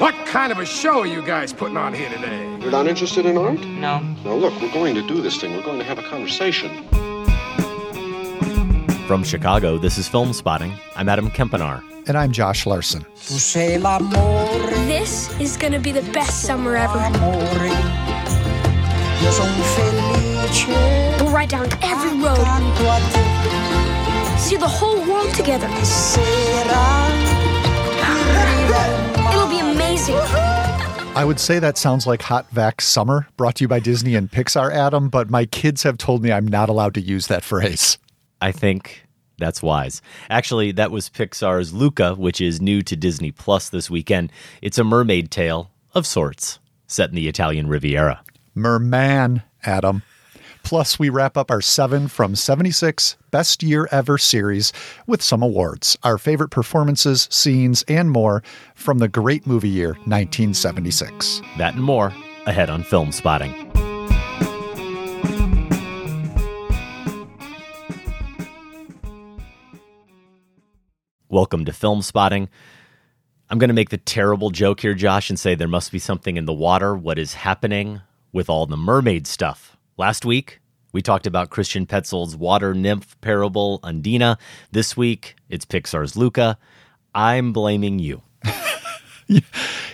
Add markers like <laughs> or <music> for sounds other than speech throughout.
What kind of a show are you guys putting on here today? You're not interested in art? No. Now, look, we're going to do this thing. We're going to have a conversation. From Chicago, this is Film Spotting. I'm Adam Kempenaar. And I'm Josh Larsen. This is going to be the best summer ever. We'll ride down every road. See the whole world together. It'll be amazing. I would say that sounds like Hot Vax Summer, brought to you by Disney and Pixar, Adam, but my kids have told me I'm not allowed to use that phrase. I think that's wise. Actually, that was Pixar's Luca, which is new to Disney Plus this weekend. It's a mermaid tale of sorts, set in the Italian Riviera. Merman, Adam. Plus, we wrap up our 7 from 76 Best Year Ever series with some awards, our favorite performances, scenes, and more from the great movie year 1976. That and more ahead on Film Spotting. Welcome to Film Spotting. I'm going to make the terrible joke here, Josh, and say there must be something in the water. What is happening with all the mermaid stuff? Last week, we talked about Christian Petzold's water nymph parable, Undine. This week, it's Pixar's Luca. I'm blaming you. <laughs> you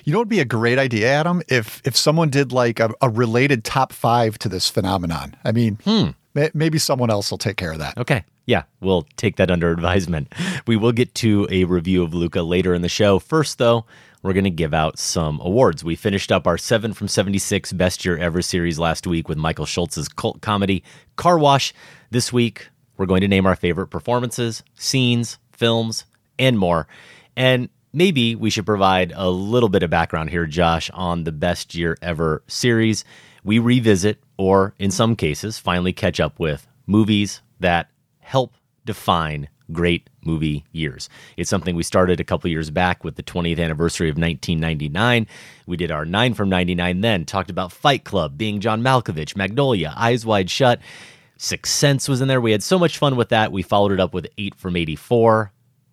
know, it'd be a great idea, Adam, if if someone did like a, a related top five to this phenomenon. I mean, hmm. may, maybe someone else will take care of that. Okay. Yeah, we'll take that under advisement. We will get to a review of Luca later in the show. First, though, we're going to give out some awards. We finished up our 7 from 76 Best Year Ever series last week with Michael Schultz's cult comedy Car Wash. This week, we're going to name our favorite performances, scenes, films, and more. And maybe we should provide a little bit of background here, Josh, on the Best Year Ever series. We revisit, or in some cases, finally catch up with movies that help define great movie years. It's something we started a couple years back with the 20th anniversary of 1999. We did our 9 from 99 then, talked about Fight Club, being John Malkovich, Magnolia, Eyes Wide Shut. Sixth Sense was in there. We had so much fun with that. We followed it up with 8 from 84,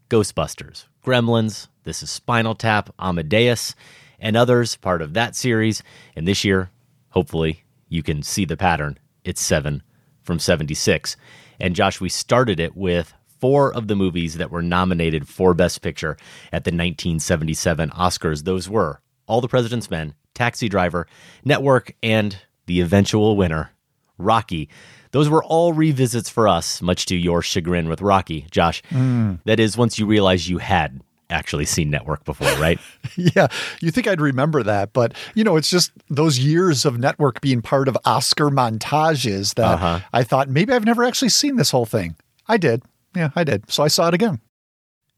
Ghostbusters, Gremlins, This is Spinal Tap, Amadeus, and others part of that series. And this year, hopefully, you can see the pattern. It's 7 from 76. And Josh, we started it with four of the movies that were nominated for Best Picture at the 1977 Oscars. Those were All the President's Men, Taxi Driver, Network, and the eventual winner, Rocky. Those were all revisits for us, much to your chagrin with Rocky, Josh. Mm. That is, once you realize you had actually seen Network before, right? <laughs> yeah, you think I'd remember that, but you know, it's just those years of Network being part of Oscar montages that uh-huh. I thought maybe I've never actually seen this whole thing. I did. Yeah, I did. So I saw it again.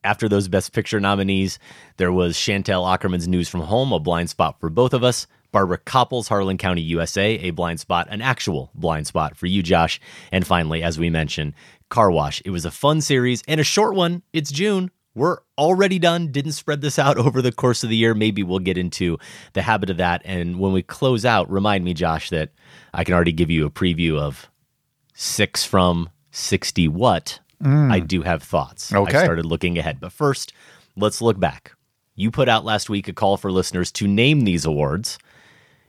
After those Best Picture nominees, there was Chantal Akerman's News from Home, a blind spot for both of us. Barbara Kopple's Harlan County, USA, a blind spot, an actual blind spot for you, Josh. And finally, as we mentioned, Car Wash. It was a fun series and a short one. It's June. We're already done, didn't spread this out <laughs> over the course of the year. Maybe we'll get into the habit of that. And when we close out, remind me, Josh, that I can already give you a preview of six from 60 what Mm. I do have thoughts. Okay. I started looking ahead. But first, let's look back. You put out last week a call for listeners to name these awards.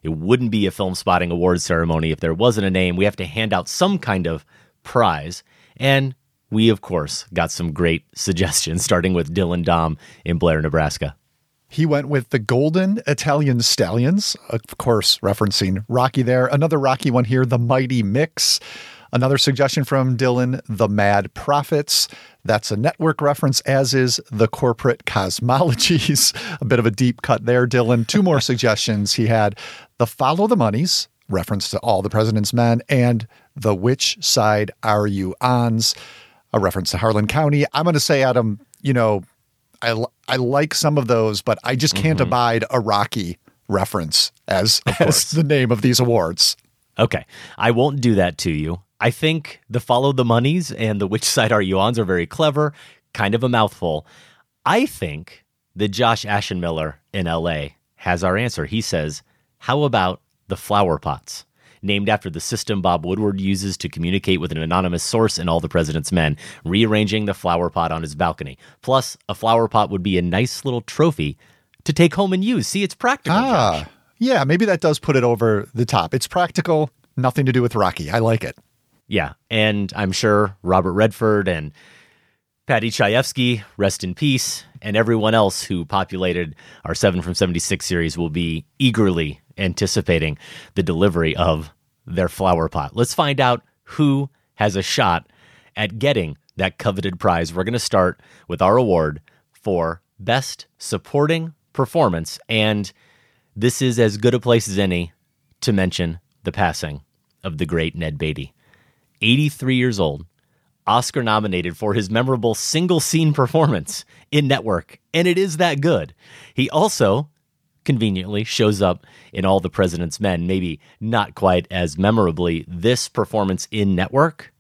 It wouldn't be a film spotting awards ceremony if there wasn't a name. We have to hand out some kind of prize. And we, of course, got some great <laughs> suggestions, starting with Dylan Dom in Blair, Nebraska. He went with the Golden Italian Stallions, of course, referencing Rocky there. Another Rocky one here, the Mighty Micks. Another suggestion from Dylan, the Mad Prophets. That's a network reference, as is the corporate cosmologies. <laughs> a bit of a deep cut there, Dylan. Two more <laughs> suggestions. He had the Follow the Monies, reference to All the President's Men, and the Which Side Are You On's, a reference to Harlan County. I'm going to say, Adam, you know, I, I like some of those, but I just can't Mm-hmm. abide a Rocky reference as, <laughs> as the name of these awards. Okay, I won't do that to you. I think the follow the monies and the which side are you on's are very clever, kind of a mouthful. I think that Josh Ashenmiller in LA has our answer. He says, How about the flower pots? Named after the system Bob Woodward uses to communicate with an anonymous source in All the President's Men, rearranging the flower pot on his balcony. Plus, a flower pot would be a nice little trophy to take home and use. See, it's practical. Josh. Ah, yeah, maybe that does put it over the top. It's practical, nothing to do with Rocky. I like it. Yeah, and I'm sure Robert Redford and Paddy Chayefsky, rest in peace, and everyone else who populated our 7 from 76 series will be eagerly anticipating the delivery of their flower pot. Let's find out who has a shot at getting that coveted prize. We're going to start with our award for Best Supporting Performance, and this is as good a place as any to mention the passing of the great Ned Beatty. 83 years old, Oscar nominated for his memorable single scene performance in Network, and it is that good. He also conveniently shows up in All the President's Men, maybe not quite as memorably. This performance in Network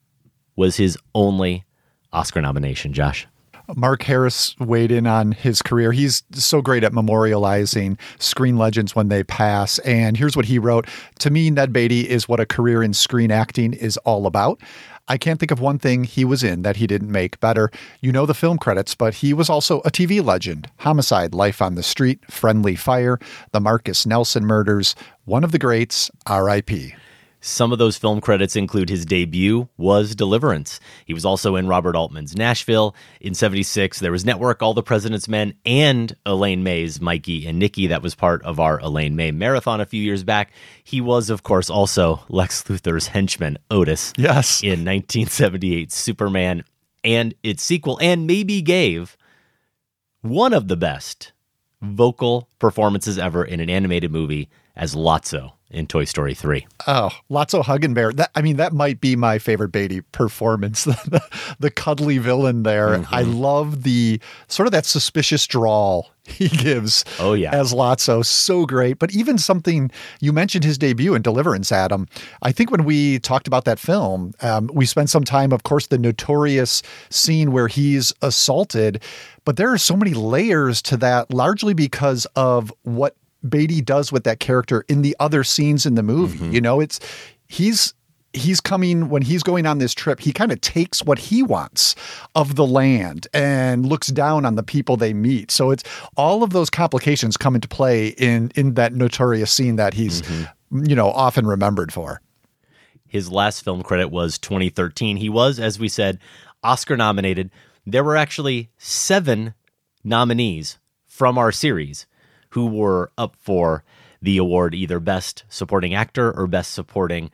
was his only Oscar nomination, Josh. Mark Harris weighed in on his career. He's so great at memorializing screen legends when they pass. And here's what he wrote To me, Ned Beatty is what a career in screen acting is all about. I can't think of one thing he was in that he didn't make better. You know the film credits, but he was also a TV legend Homicide, Life on the Street, Friendly Fire, The Marcus Nelson Murders, one of the greats, R.I.P. Some of those film credits include his debut was Deliverance. He was also in Robert Altman's Nashville. In 76, there was Network, All the President's Men, and Elaine May's Mikey and Nicky. That was part of our Elaine May marathon a few years back. He was, of course, also Lex Luthor's henchman, Otis. Yes. In 1978 Superman and its sequel, and maybe gave one of the best vocal performances ever in an animated movie as Lotso in Toy Story 3. Oh, Lotso Huggenbear. That I mean, that might be my favorite Beatty performance. <laughs> the, the cuddly villain there. Mm-hmm. I love the sort of that suspicious drawl he <laughs> gives. Oh, yeah. as Lotso, so great. But even something you mentioned his debut in Deliverance, Adam. I think when we talked about that film, um, we spent some time, of course, the notorious scene where he's assaulted. But there are so many layers to that, largely because of what Beatty does with that character in the other scenes in the movie. Mm-hmm. You know, it's he's he's coming when he's going on this trip, he kind of takes what he wants of the land and looks down on the people they meet. So it's all of those complications come into play in in that notorious scene that he's Mm-hmm. you know often remembered for. His last film credit was 2013. He was, as we said, Oscar nominated. There were actually seven nominees from our series who were up for the award, either Best Supporting Actor or Best Supporting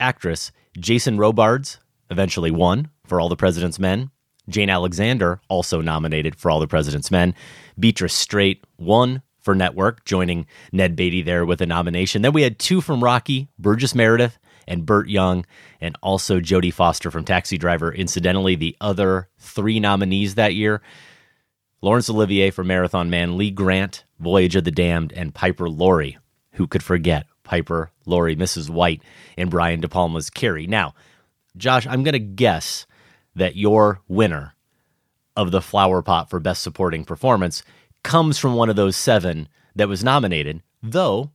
Actress. Jason Robards eventually won for All the President's Men. Jane Alexander, also nominated for All the President's Men. Beatrice Straight won for Network, joining Ned Beatty there with a nomination. Then we had two from Rocky, Burgess Meredith and Burt Young, and also Jodie Foster from Taxi Driver. Incidentally, the other three nominees that year Laurence Olivier for Marathon Man, Lee Grant, Voyage of the Damned, and Piper Laurie. Who could forget Piper Laurie, Mrs. White, and Brian De Palma's Carrie? Now, Josh, I'm going to guess that your winner of the flower pot for best supporting performance comes from one of those seven that was nominated, though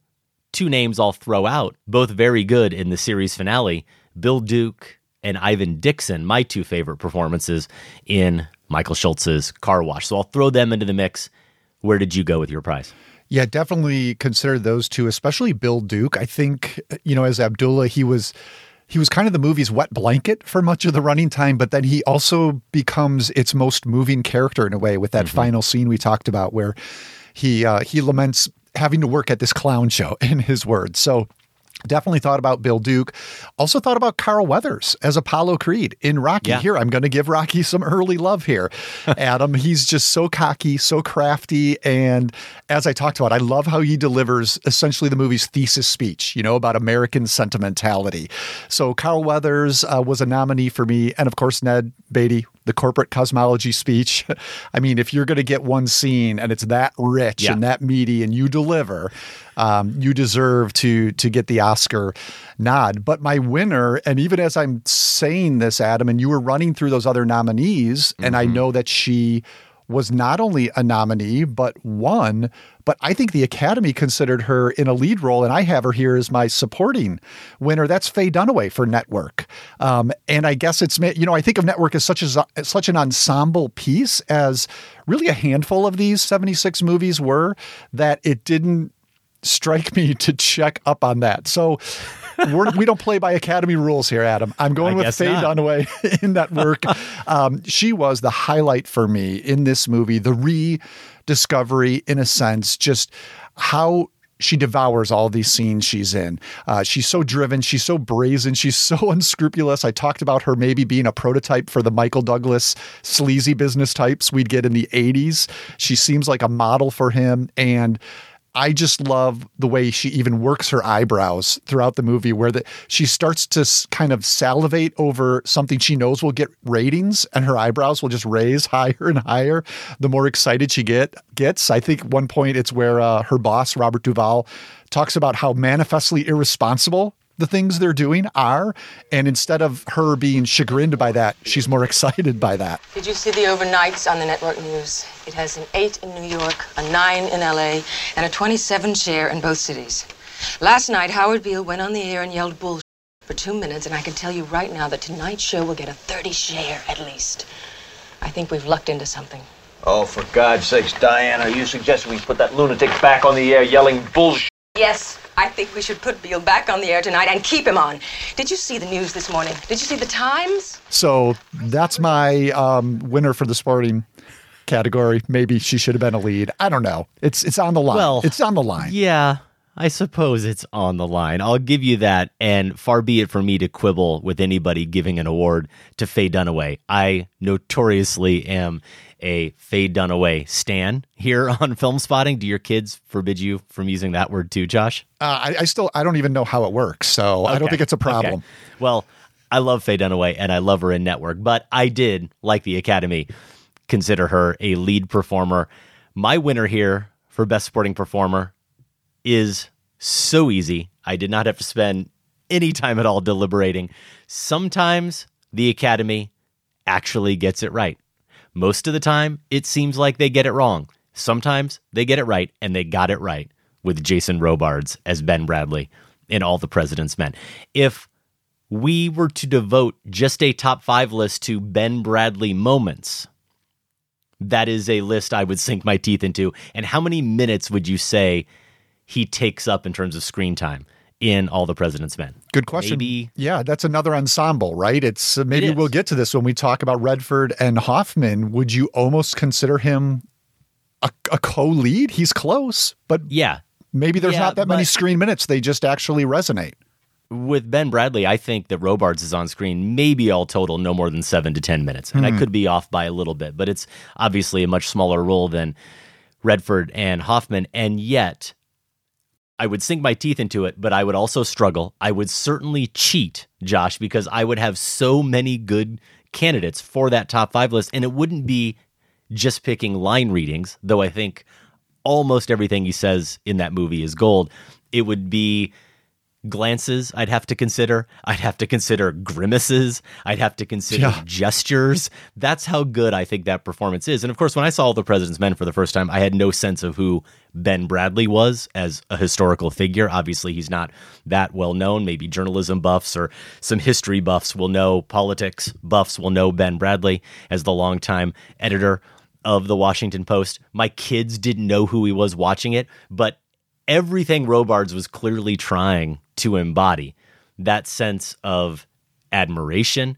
two names I'll throw out, both very good in the series finale Bill Duke and Ivan Dixon, my two favorite performances in Michael Schultz's Car Wash. So I'll throw them into the mix. Where did you go with your prize? Yeah, definitely consider those two, especially Bill Duke. I think, you know, as Abdullah, he was he was kind of the movie's wet blanket for much of the running time, but then he also becomes its most moving character in a way with that Mm-hmm. final scene we talked about where he uh, he laments having to work at this clown show <laughs> in his words. So definitely thought about Bill Duke. Also thought about Carl Weathers as Apollo Creed in Rocky. Yeah. Here, I'm going to give Rocky some early love here. <laughs> Adam, he's just so cocky, so crafty. And as I talked about, I love how he delivers essentially the movie's thesis speech, you know, about American sentimentality. So Carl Weathers uh, was a nominee for me. And of course, Ned Beatty, the corporate cosmology speech. <laughs> I mean, if you're going to get one scene and it's that rich Yeah. and that meaty and you deliver, um, you deserve to to get the Oscar nod. But my winner, and even as I'm saying this, Adam, and you were running through those other nominees, and I know that she was not only a nominee but won. But I think the Academy considered her in a lead role, and I have her here as my supporting winner. That's Faye Dunaway for Network, um, and I guess it's you know I think of Network as such as such an ensemble piece as really a handful of these 76 movies were that it didn't strike me to check up on that. So we're, we don't play by Academy rules here, Adam. I'm going I with Faye not. Dunaway <laughs> in that work. um, she was the highlight for me in this movie, the rediscovery, in a sense, just how she devours all these scenes she's in. Uh, she's so driven. She's so brazen. She's so <laughs> unscrupulous. I talked about her maybe being a prototype for the Michael Douglas sleazy business types we'd get in the 80s. She seems like a model for him. And I just love the way she even works her eyebrows throughout the movie, where the, she starts to kind of salivate over something she knows will get ratings, and her eyebrows will just raise <laughs> higher and higher the more excited she get gets. I think one point it's where uh, her boss Robert Duvall talks about how manifestly irresponsible the things they're doing are, and instead of her being chagrined by that, she's more <laughs> excited by that. Did you see the overnights on the network news? It has an 8 in New York, a 9 in LA, and a 27 share in both cities. Last night, Howard Beale went on the air and yelled bull for two minutes, and I can tell you right now that tonight's show will get a 30 share at least. I think we've lucked into something. Oh, for God's sakes, Diana, are you suggesting we put that lunatic back on the air yelling bullshit? Yes, I think we should put Beale back on the air tonight and keep him on. Did you see the news this morning? Did you see the Times? So that's my um, winner for the sporting category. Maybe she should have been a lead. I don't know. It's it's on the line. Well, it's on the line. Yeah, I suppose it's on the line. I'll give you that. And far be it for me to quibble with anybody giving an award to Faye Dunaway. I notoriously am a Faye Dunaway stan here <laughs> on Film Spotting. Do your kids forbid you from using that word too, Josh? Uh, I, I still I don't even know how it works, so I don't think it's a okay. problem. Well, I love Faye Dunaway and I love her in Network, but I did, like the Academy, consider her a lead performer. My winner here for Best Supporting Performer is so easy. I did not have to spend any time at all deliberating. Sometimes the Academy actually gets it right. Most of the time, it seems like they get it wrong. Sometimes they get it right, and they got it right with Jason Robards as Ben Bradlee in All the President's Men. If we were to devote just a top five list to Ben Bradlee moments, that is a list I would sink my teeth into. And how many minutes would you say he takes up in terms of screen time in All the President's Men? Good question. Maybe Yeah, that's another ensemble, right? It's uh, maybe It we'll get to this when we talk about Redford and Hoffman. Would you almost consider him a, a co-lead? He's close, but yeah. maybe there's Yeah, not that many screen minutes. They just actually resonate. With Ben Bradlee, I think that Robards is on screen maybe all total no more than seven to 10 minutes. And I could be off by a little bit, but it's obviously a much smaller role than Redford and Hoffman. And yet, I would sink my teeth into it, but I would also struggle. I would certainly cheat, Josh, because I would have so many good candidates for that top five list. And it wouldn't be just picking line readings, though I think almost everything he says in that movie is gold. It would be glances I'd have to consider. I'd have to consider grimaces. I'd have to consider Yeah. gestures. That's how good I think that performance is. And of course, when I saw The President's Men for the first time, I had no sense of who Ben Bradlee was as a historical figure. Obviously, he's not that well known. Maybe journalism buffs or some history buffs will know, politics buffs will know Ben Bradlee as the longtime editor of the Washington Post. My kids didn't know who he was watching it, but everything Robards was clearly trying to embody that sense of admiration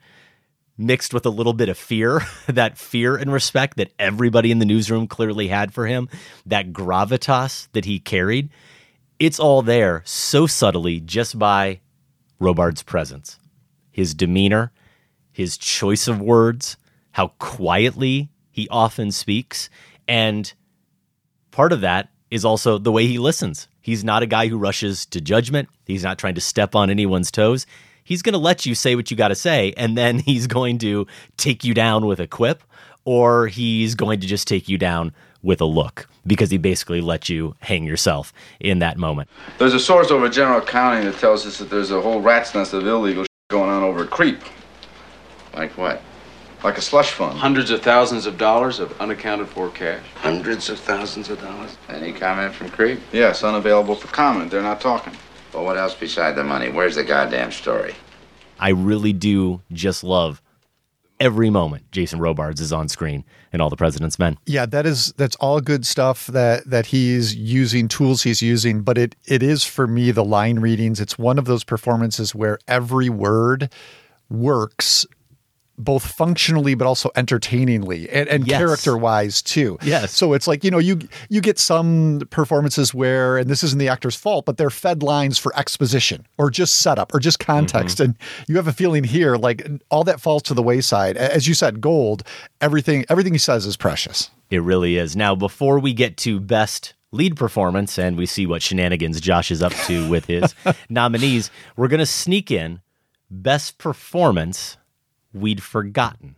mixed with a little bit of fear, <laughs> that fear and respect that everybody in the newsroom clearly had for him, that gravitas that he carried, it's all there so subtly just by Robards' presence, his demeanor, his choice of words, how quietly he often speaks. And part of that is also the way he listens. He's not a guy who rushes to judgment, he's not trying to step on anyone's toes he's going to let you say what you got to say, and then <laughs> he's going to take you down with a quip, or he's going to just take you down with a look because he basically let you hang yourself in that moment. There's a source over General County that tells us that there's a whole rat's nest of illegal going on over Creep. Like what? Like a slush fund. Hundreds of thousands of dollars of unaccounted for cash. Hundreds of thousands of dollars? Any comment from Creep? Yes, unavailable for comment. They're not talking. Well, what else beside the money? Where's the goddamn story? I really do just love every moment Jason Robards is on screen in All the President's Men. Yeah, that is that's all good stuff that that he's using tools he's using, but it it is for me the line readings. It's one of those performances where every word works both functionally but also entertainingly and, and Yes. character wise too. Yes. So it's like, you know, you you get some performances where, and this isn't the actor's fault, but they're fed lines for exposition or just setup or just context. Mm-hmm. And you have a feeling here, like all that falls to the wayside. As you said, gold, everything everything he says is precious. It really is. Now, before we get to best lead performance and we see what shenanigans Josh is up to with his <laughs> nominees, we're going to sneak in best performance we'd forgotten.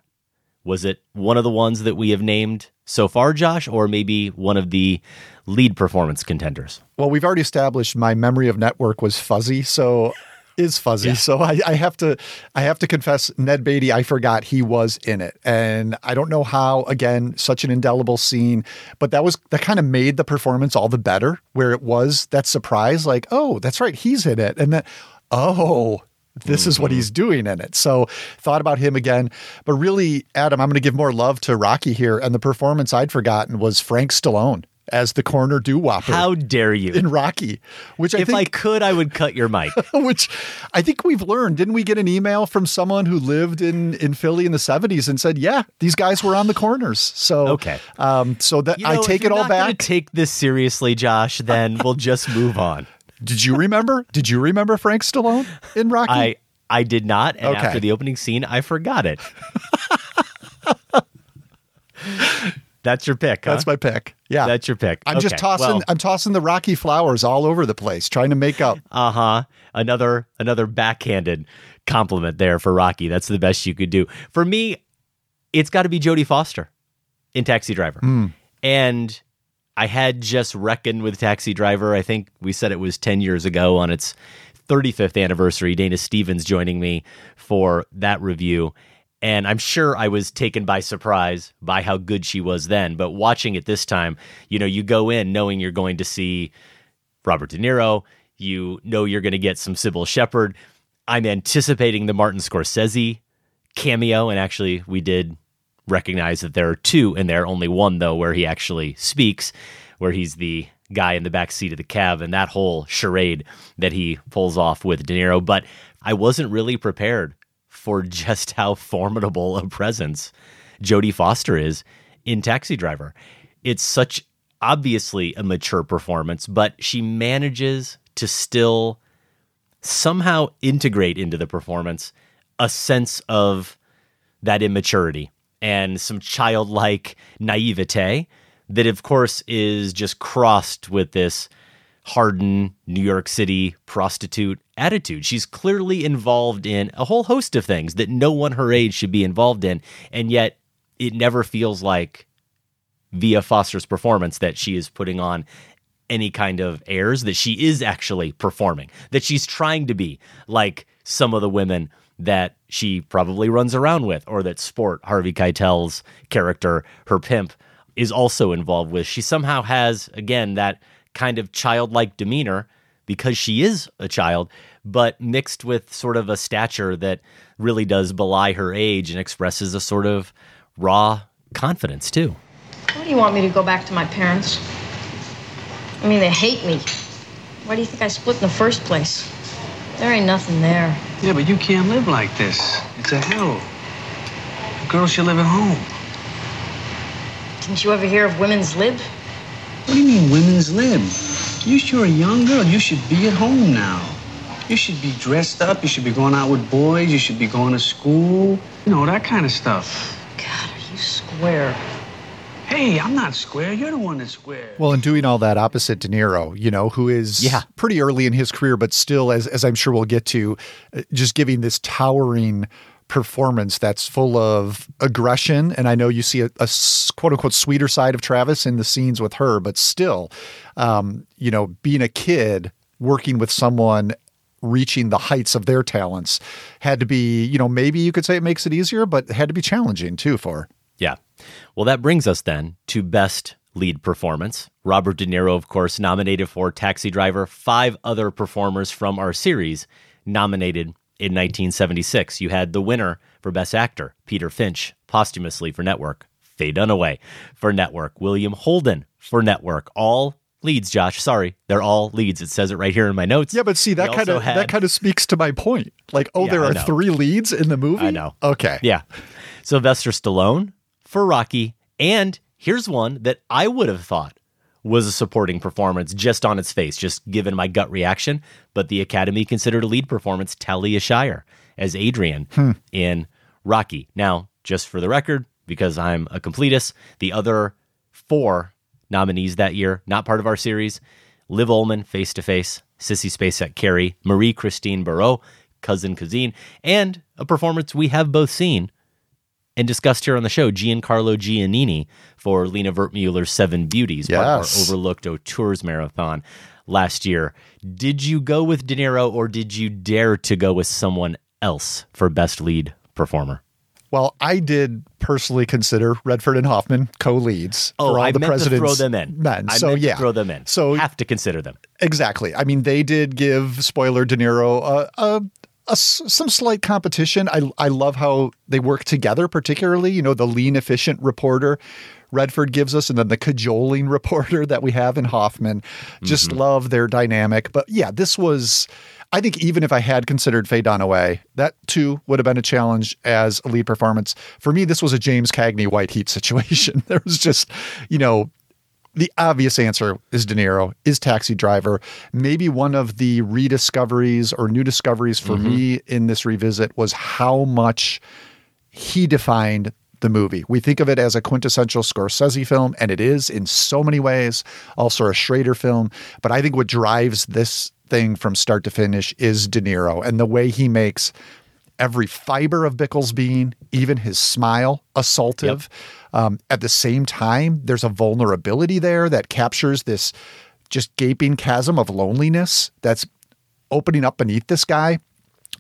Was it one of the ones that we have named so far, Josh, or maybe one of the lead performance contenders? Well, we've already established my memory of network was fuzzy, so <laughs> is fuzzy. So I, I have to I have to confess, Ned Beatty, I forgot he was in it. And I don't know how, again, such an indelible scene, but that was that kind of made the performance all the better, where it was that surprise, like, oh, that's right, he's in it. And then, oh, this is what he's doing in it. So thought about him again. But really, Adam, I'm going to give more love to Rocky here. And the performance I'd forgotten was Frank Stallone as the corner do whopper. How dare you? in Rocky, which I if I think, could, I would cut your mic. <laughs> which I think we've learned. Didn't we get an email from someone who lived in in Philly in the '70s and said, "Yeah, these guys were on the corners." So Okay. um, so that You I know, if take it all back. Take this seriously, Josh. Then <laughs> we'll just move on. Did you remember? <laughs> Did you remember Frank Stallone in Rocky? I I did not, and Okay. after the opening scene, I forgot it. <laughs> That's your pick. huh? That's my pick. Yeah, That's your pick. I'm just tossing. well- I'm tossing the Rocky flowers all over the place, trying to make up. Uh huh. Another another backhanded compliment there for Rocky. That's the best you could do. For me, it's got to be Jodie Foster in Taxi Driver. Hmm. And I had just reckoned with Taxi Driver. I think we said it was 10 years ago on its 35th anniversary. Dana Stevens joining me for that review. And I'm sure I was taken by surprise by how good she was then. But watching it this time, you know, you go in knowing you're going to see Robert De Niro. You know you're going to get some Cybill Shepherd. I'm anticipating the Martin Scorsese cameo, and actually, we did recognize that there are two in there, only one though, where he actually speaks, where he's the guy in the back seat of the cab, and that whole charade that he pulls off with De Niro. But I wasn't really prepared for <laughs> just how formidable a presence Jodie Foster is in Taxi Driver. It's such obviously a mature performance, but she manages to still somehow integrate into the performance a sense of that immaturity and some childlike naivete that, of course, is just crossed with this hardened New York City prostitute attitude. She's clearly involved in a whole host of things that no one her age should be involved in. And yet it never feels like via Foster's performance that she is putting on any kind of airs, that she is actually performing, that she's trying to be like some of the women that she probably runs around with, or that Sport, Harvey Keitel's character, her pimp, is also involved with. She somehow has, again, that kind of childlike demeanor because she is a child, but mixed with sort of a stature that really does belie her age and expresses a sort of raw confidence, too. Why do you want me to go back to my parents? I mean, they hate me. Why do you think I split in the first place? There ain't nothing there. Yeah, but you can't live like this. It's a hell. Girls should live at home. Didn't you ever hear of women's lib? What do you mean, women's lib? You sure a young girl. You should be at home now. You should be dressed up. You should be going out with boys. You should be going to school. You know, that kind of stuff. God, are you square? Hey, I'm not square. You're the one that's square. Well, and doing all that opposite De Niro, you know, who is Yeah. pretty early in his career, but still, as, as I'm sure we'll get to, uh, just giving this towering performance that's full of aggression. And I know you see a quote unquote sweeter side of Travis in the scenes with her, but still, um, you know, being a kid working with someone reaching the heights of their talents had to be, you know, maybe you could say it makes it easier, but it had to be challenging too for her. Yeah. Well, that brings us then to best lead performance. Robert De Niro, of course, nominated for Taxi Driver. Five other performers from our series nominated in 1976. You had the winner for Best Actor, Peter Finch, posthumously for Network. Faye Dunaway for Network. William Holden for Network. All leads, Josh. Sorry, they're all leads. It says it right here in my notes. Yeah, but see that kind of had- that kind of speaks to my point. Like, oh, Yeah, there are three leads in the movie. I know. Okay. Yeah. Sylvester Stallone for Rocky. And here's one that I would have thought was a supporting performance just on its face, just given my gut reaction. But the Academy considered a lead performance Talia Shire as Adrian Hmm. in Rocky. Now, just for the record, because I'm a completist, the other four nominees that year, not part of our series Liv Ullmann, Face to Face, Sissy Spacek Carrie, Marie Christine Barrault, Cousin Cousine, and a performance we have both seen and discussed here on the show, Giancarlo Giannini for Lina Wertmüller's Seven Beauties, part of Yes. our overlooked Tours marathon last year. Did you go with De Niro or did you dare to go with someone else for best lead performer? Well, I did personally consider Redford and Hoffman co-leads Oh, for all I the meant to president's throw them in. men. I so meant yeah, to throw them in. So have to consider them. Exactly. I mean, they did give spoiler De Niro uh, a, a, a some slight competition. I I love how they work together, particularly you know the lean, efficient reporter. Redford gives us, and then the cajoling <laughs> reporter that we have in Hoffman. Just Mm-hmm. love their dynamic. But yeah, this was, I think, even if I had considered Faye Dunaway, that too would have been a challenge as a lead performance. For me, this was a James Cagney White Heat situation. <laughs> there was just, you know, the obvious answer is De Niro, is Taxi Driver. Maybe one of the rediscoveries or new discoveries for mm-hmm. me in this revisit was how much he defined the movie. We think of it as a quintessential Scorsese film, and it is in so many ways, also a Schrader film. But I think what drives this thing from start to finish is De Niro and the way he makes every fiber of Bickle's being, even his smile, assaultive. Um, at the same time, there's a vulnerability there that captures this just gaping chasm of loneliness that's opening up beneath this guy.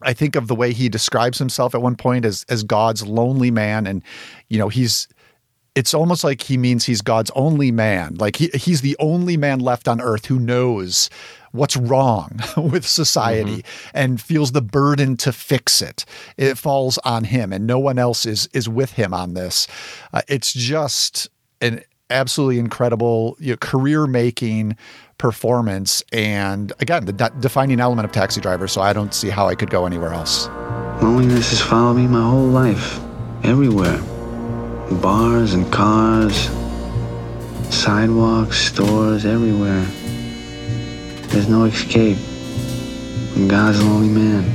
I think of the way he describes himself at one point as as God's lonely man, and you know he's. It's almost like he means he's God's only man. Like he, he's the only man left on earth who knows what's wrong <laughs> with society and feels the burden to fix it. It falls on him, and no one else is is with him on this. Uh, it's just an absolutely incredible you know, career making performance, and again, the de- defining element of Taxi Driver. So I don't see how I could go anywhere else. Loneliness has followed me my whole life, everywhere. Bars and cars, sidewalks, stores, everywhere. There's no escape. I'm God's lonely man.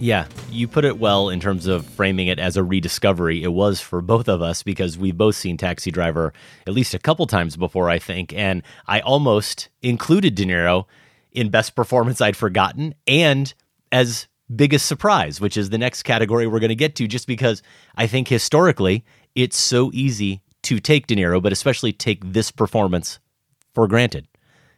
Yeah, you put it well in terms of framing it as a rediscovery. It was for both of us because we've both seen Taxi Driver at least a couple times before, I think. And I almost included De Niro in best performance I'd forgotten and as biggest surprise, which is the next category we're going to get to, just because I think historically it's so easy to take De Niro, but especially take this performance for granted.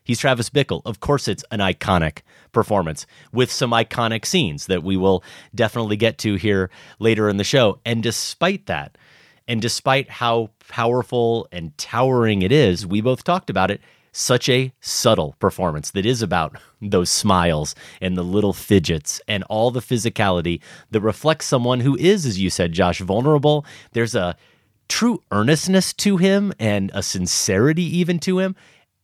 He's Travis Bickle. Of course, it's an iconic performance with some iconic scenes that we will definitely get to here later in the show. And despite that, and despite how powerful and towering it is, we both talked about it. Such a subtle performance that is about those smiles and the little fidgets and all the physicality that reflects someone who is, as you said, Josh, vulnerable. There's a true earnestness to him and a sincerity even to him.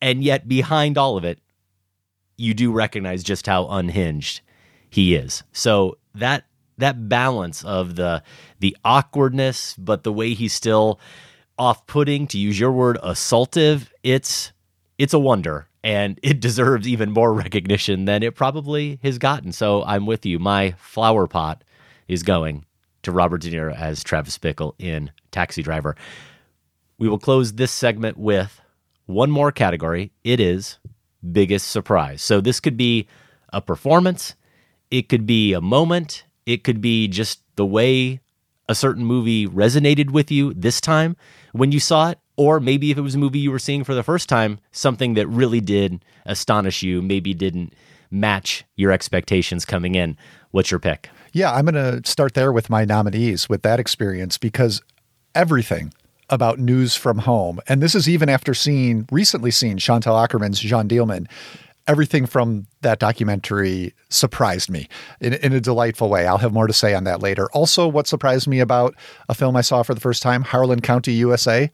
And yet, behind all of it, you do recognize just how unhinged he is. So that that balance of the the awkwardness, but the way he's still off-putting, to use your word, assaultive, it's it's a wonder. And it <laughs> deserves even more recognition than it probably has gotten. So I'm with you. My flower pot is going to Robert De Niro as Travis Bickle in Taxi Driver. We will close this segment with one more category. It is biggest surprise. So this could be a performance, it could be a moment, it could be just the way a certain movie resonated with you this time when you saw it, or maybe if it was a movie you were seeing for the first time, something that really did astonish you, maybe didn't match your expectations coming in. What's your pick? Yeah, I'm going to start there with my nominees with that experience because everything about news from home, and this is even after seeing recently seen Chantal Akerman's Jeanne Dielman. Everything from that documentary surprised me in, in a delightful way. I'll have more to say on that later. Also, what surprised me about a film I saw for the first time, Harlan County, USA,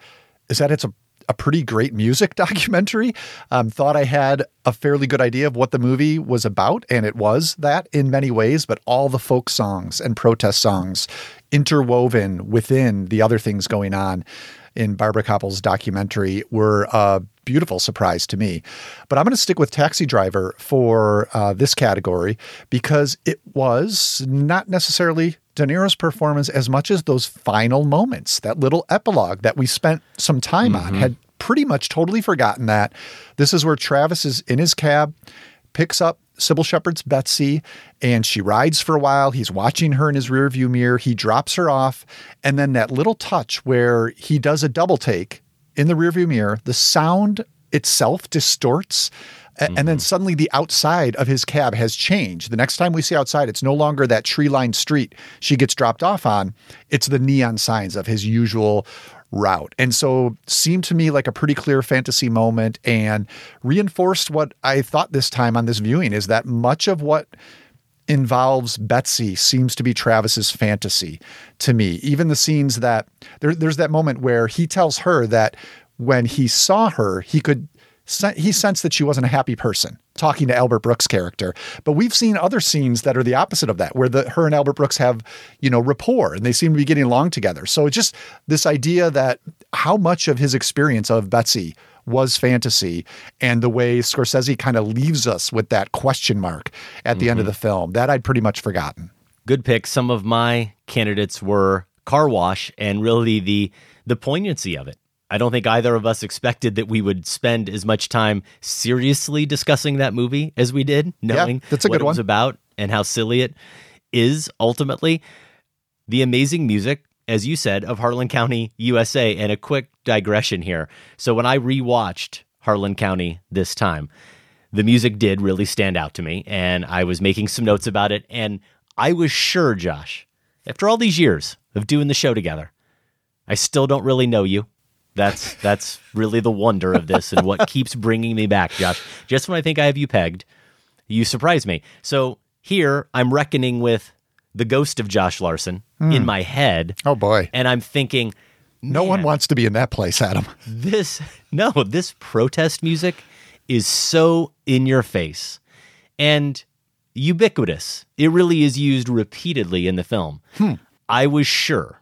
is that it's a a pretty great music <laughs> documentary. Um, thought I had a fairly good idea of what the movie was about, and it was that in many ways, but all the folk songs and protest songs interwoven within the other things going on in Barbara Kopple's documentary were a beautiful surprise to me. But I'm going to stick with Taxi Driver for uh, this category because it was not necessarily De Niro's performance as much as those final moments, that little epilogue that we spent some time mm-hmm. on, had pretty much totally forgotten that. This is where Travis is in his cab, picks up Cybill Shepherd's Betsy, and she rides for a while. He's watching her in his rearview mirror. He drops her off, and then that little touch where he does a double take in the rearview mirror, the sound itself distorts. Mm-hmm. And then mm-hmm. suddenly the outside of his cab has changed. The next time we see outside, it's no longer that tree lined street she gets dropped off on. It's the neon signs of his usual route. And so seemed to me like a pretty clear fantasy moment and reinforced what I thought this time on this viewing is that much of what involves Betsy seems to be Travis's fantasy to me. Even the scenes that there, there's that moment where he tells her that when he saw her, he could he sensed that she wasn't a happy person talking to Albert Brooks' character. But we've seen other scenes that are the opposite of that, where the her and Albert Brooks have, you know, rapport and they seem to be getting along together. So just this idea that how much of his experience of Betsy was fantasy and the way Scorsese kind of leaves us with that question mark at the mm-hmm. end of mm-hmm. the film, that I'd pretty much forgotten. Good pick. Some of my candidates were Car Wash and really the the poignancy of it. I don't think either of us expected that we would spend as much time seriously discussing that movie as we did, knowing yeah, that's a what good it one. was about and how silly it is ultimately. The amazing music, as you said, of Harlan County, USA. And a quick digression here. So when I rewatched Harlan County this time, the music did really stand out to me. And I was making some notes about it. And I was sure, Josh, after all these years of doing the show together, I still don't really know you. That's that's really the wonder of this and what keeps bringing me back, Josh. Just when I think I have you pegged, you surprise me. So here I'm reckoning with the ghost of Josh Larsen mm. in my head. Oh boy. And I'm thinking no one wants to be in that place, Adam. This no, this protest music is so in your face and ubiquitous. It really is used repeatedly in the film. Hmm. I was sure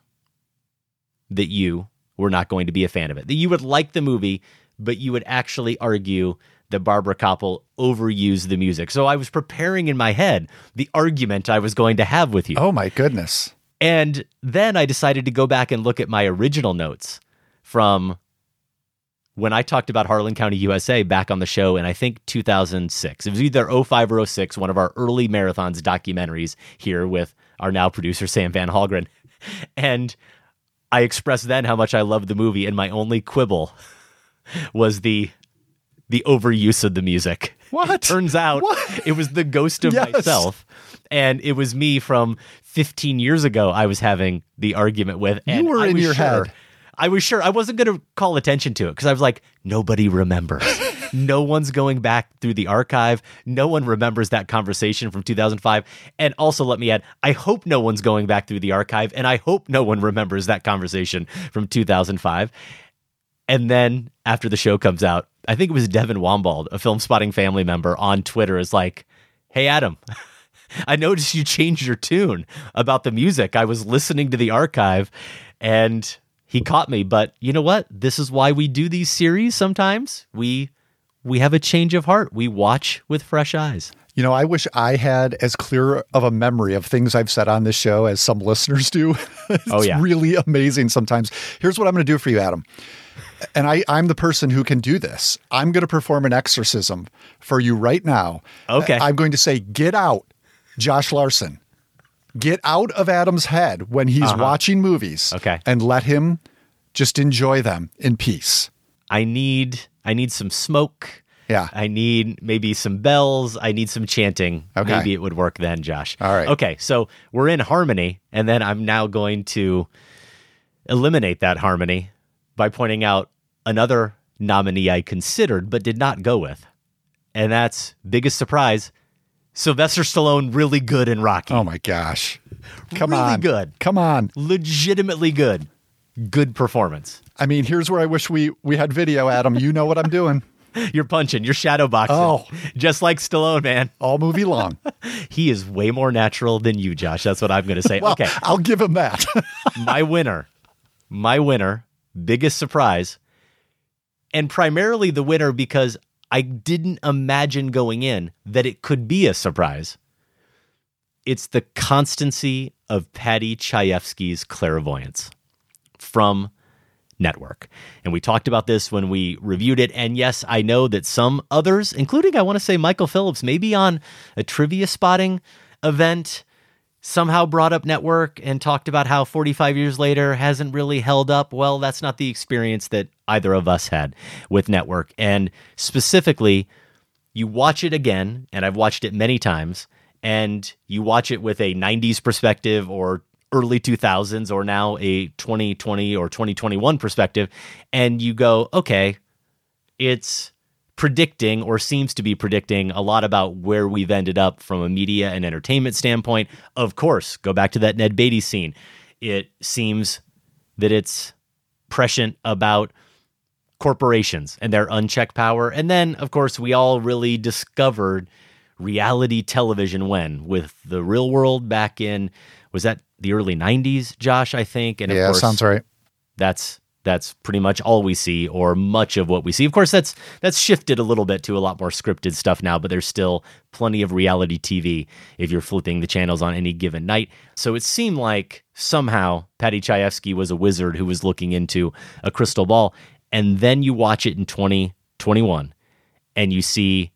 that you were not going to be a fan of it. That you would like the movie, but you would actually argue that Barbara Kopple overused the music. So I was preparing in my head the argument I was going to have with you. Oh my goodness. And then I decided to go back and look at my original notes from when I talked about Harlan County, USA back on the show in I think 2006. It was either 05 or 06, one of our early marathons documentaries here with our now producer Sam Van Hallgren. <laughs> And I expressed then how much I loved the movie, and my only quibble was the the overuse of the music. What? It turns out what? it was the ghost of yes. myself. And it was me from 15 years ago I was having the argument with. And you were I in your sure, head. I was sure I wasn't going to call attention to it because I was like, nobody remembers. No one's going back through the archive. No one remembers that conversation from 2005. And also, let me add, I hope no one's going back through the archive, and I hope no one remembers that conversation from 2005. And then after the show comes out, I think it was Devin Wombald, a film spotting family member on Twitter, is like, Hey, Adam, <laughs> I noticed you changed your tune about the music. I was listening to the archive and he caught me. But you know what? This is why we do these series sometimes. We we have a change of heart. We watch with fresh eyes. You know, I wish I had as clear of a memory of things I've said on this show as some <laughs> listeners do. it's Oh, yeah. really amazing sometimes. Here's what I'm going to do for you, Adam. And I, I'm the person who can do this. I'm going to perform an exorcism for you right now. Okay. I'm going to say, get out, Josh Larsen. Get out of Adam's head when he's Uh-huh. watching movies. Okay. And let him just enjoy them in peace. I need I need some smoke. Yeah. I need maybe some bells. I need some chanting. Okay. Maybe it would work then, Josh. All right. Okay, so we're in harmony, and then I'm now going to eliminate that harmony by pointing out another nominee I considered but did not go with. And that's biggest surprise. Sylvester Stallone really good in Rocky. Oh my gosh. Come on. really on. good. Come on. Legitimately good. Good performance. I mean, here's where I wish we we had video, Adam. You know what I'm doing. <laughs> You're punching, you're shadow boxing. Oh. Just like Stallone, man. All movie long. <laughs> He is way more natural than you, Josh. That's what I'm going to say. <laughs> Well, okay. I'll give him that. my winner, my winner, biggest surprise, and primarily the winner because I didn't imagine going in that it could be a surprise. It's the constancy of Paddy Chayefsky's clairvoyance from Network. And we talked about this when we reviewed it. And yes, I know that some others, including I want to say Michael Phillips, maybe on a trivia spotting event, somehow brought up Network and talked about how 45 years later hasn't really held up. Well, that's not the experience that either of us had with Network. And specifically, you watch it again, and I've watched it many times, and you watch it with a 90s perspective or early 2000s or now a 2020 or 2021 perspective, and you go, okay, it's predicting or seems to be predicting a lot about where we've ended up from a media and entertainment standpoint. Of course, go back to that Ned Beatty scene. It seems that it's prescient about corporations and their unchecked power. And then, of course, we all really discovered reality television when with the real world back in was that the early 90s, Josh, I think. And of yeah, course, sounds right. that's that's pretty much all we see or much of what we see. Of course, that's that's shifted a little bit to a lot more scripted stuff now, but there's still plenty of reality TV if you're flipping the channels on any given night. So it seemed like somehow Paddy Chayefsky was a wizard who was looking into a crystal ball. And then you watch it in 2021 and you see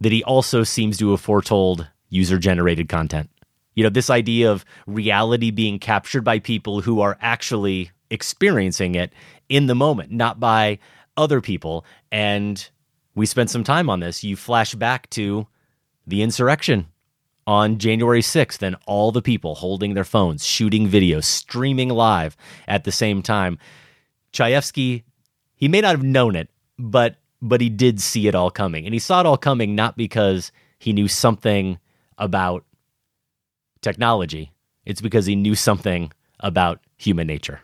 that he also seems to have foretold user generated content. You know, this idea of reality being captured by people who are actually experiencing it in the moment, not by other people. And we spent some time on this. You flash back to the insurrection on January 6th and all the people holding their phones, shooting videos, streaming live at the same time. Chayefsky, he may not have known it, but but he did see it all coming. And he saw it all coming not because he knew something about technology. It's because he knew something about human nature.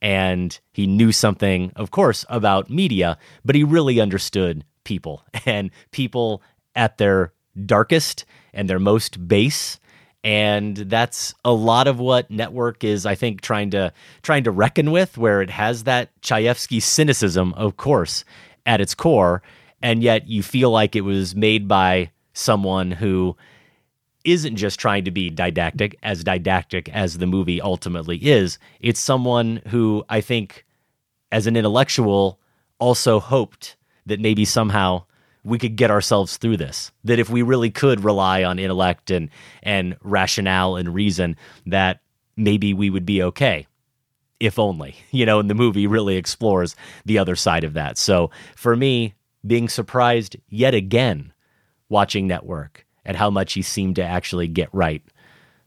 And he knew something, of course, about media, but he really understood people <laughs> and people at their darkest and their most base. And that's a lot of what network is, I think, trying to trying to reckon with, where it has that Chayefsky cynicism, of course, at its core, and yet you feel like it was made by someone who isn't just trying to be didactic, as didactic as the movie ultimately is. It's someone who I think, as an intellectual, also hoped that maybe somehow we could get ourselves through this. That if we really could rely on intellect and and rationale and reason, that maybe we would be okay. If only, <laughs> you know, and the movie really explores the other side of that. So for me, being surprised yet again watching Network at how much he seemed to actually get right,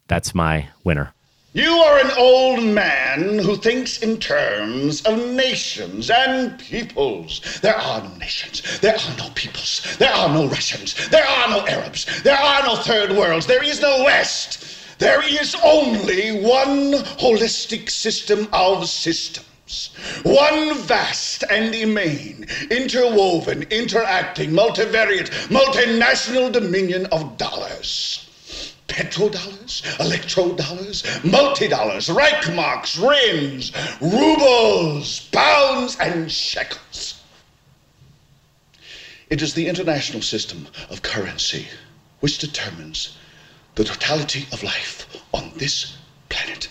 that's my winner. You are an old man who thinks in terms of nations and peoples. There are no nations. There are no peoples. There are no Russians. There are no Arabs. There are no third worlds. There is no West. There is only one holistic system of systems. One vast and immane, interwoven, interacting, multivariate, multinational dominion of dollars. Petrodollars, electrodollars, multi-dollars, Reichmarks, rims, rubles, pounds, and shekels. It is the international system of currency which determines the totality of life on this planet.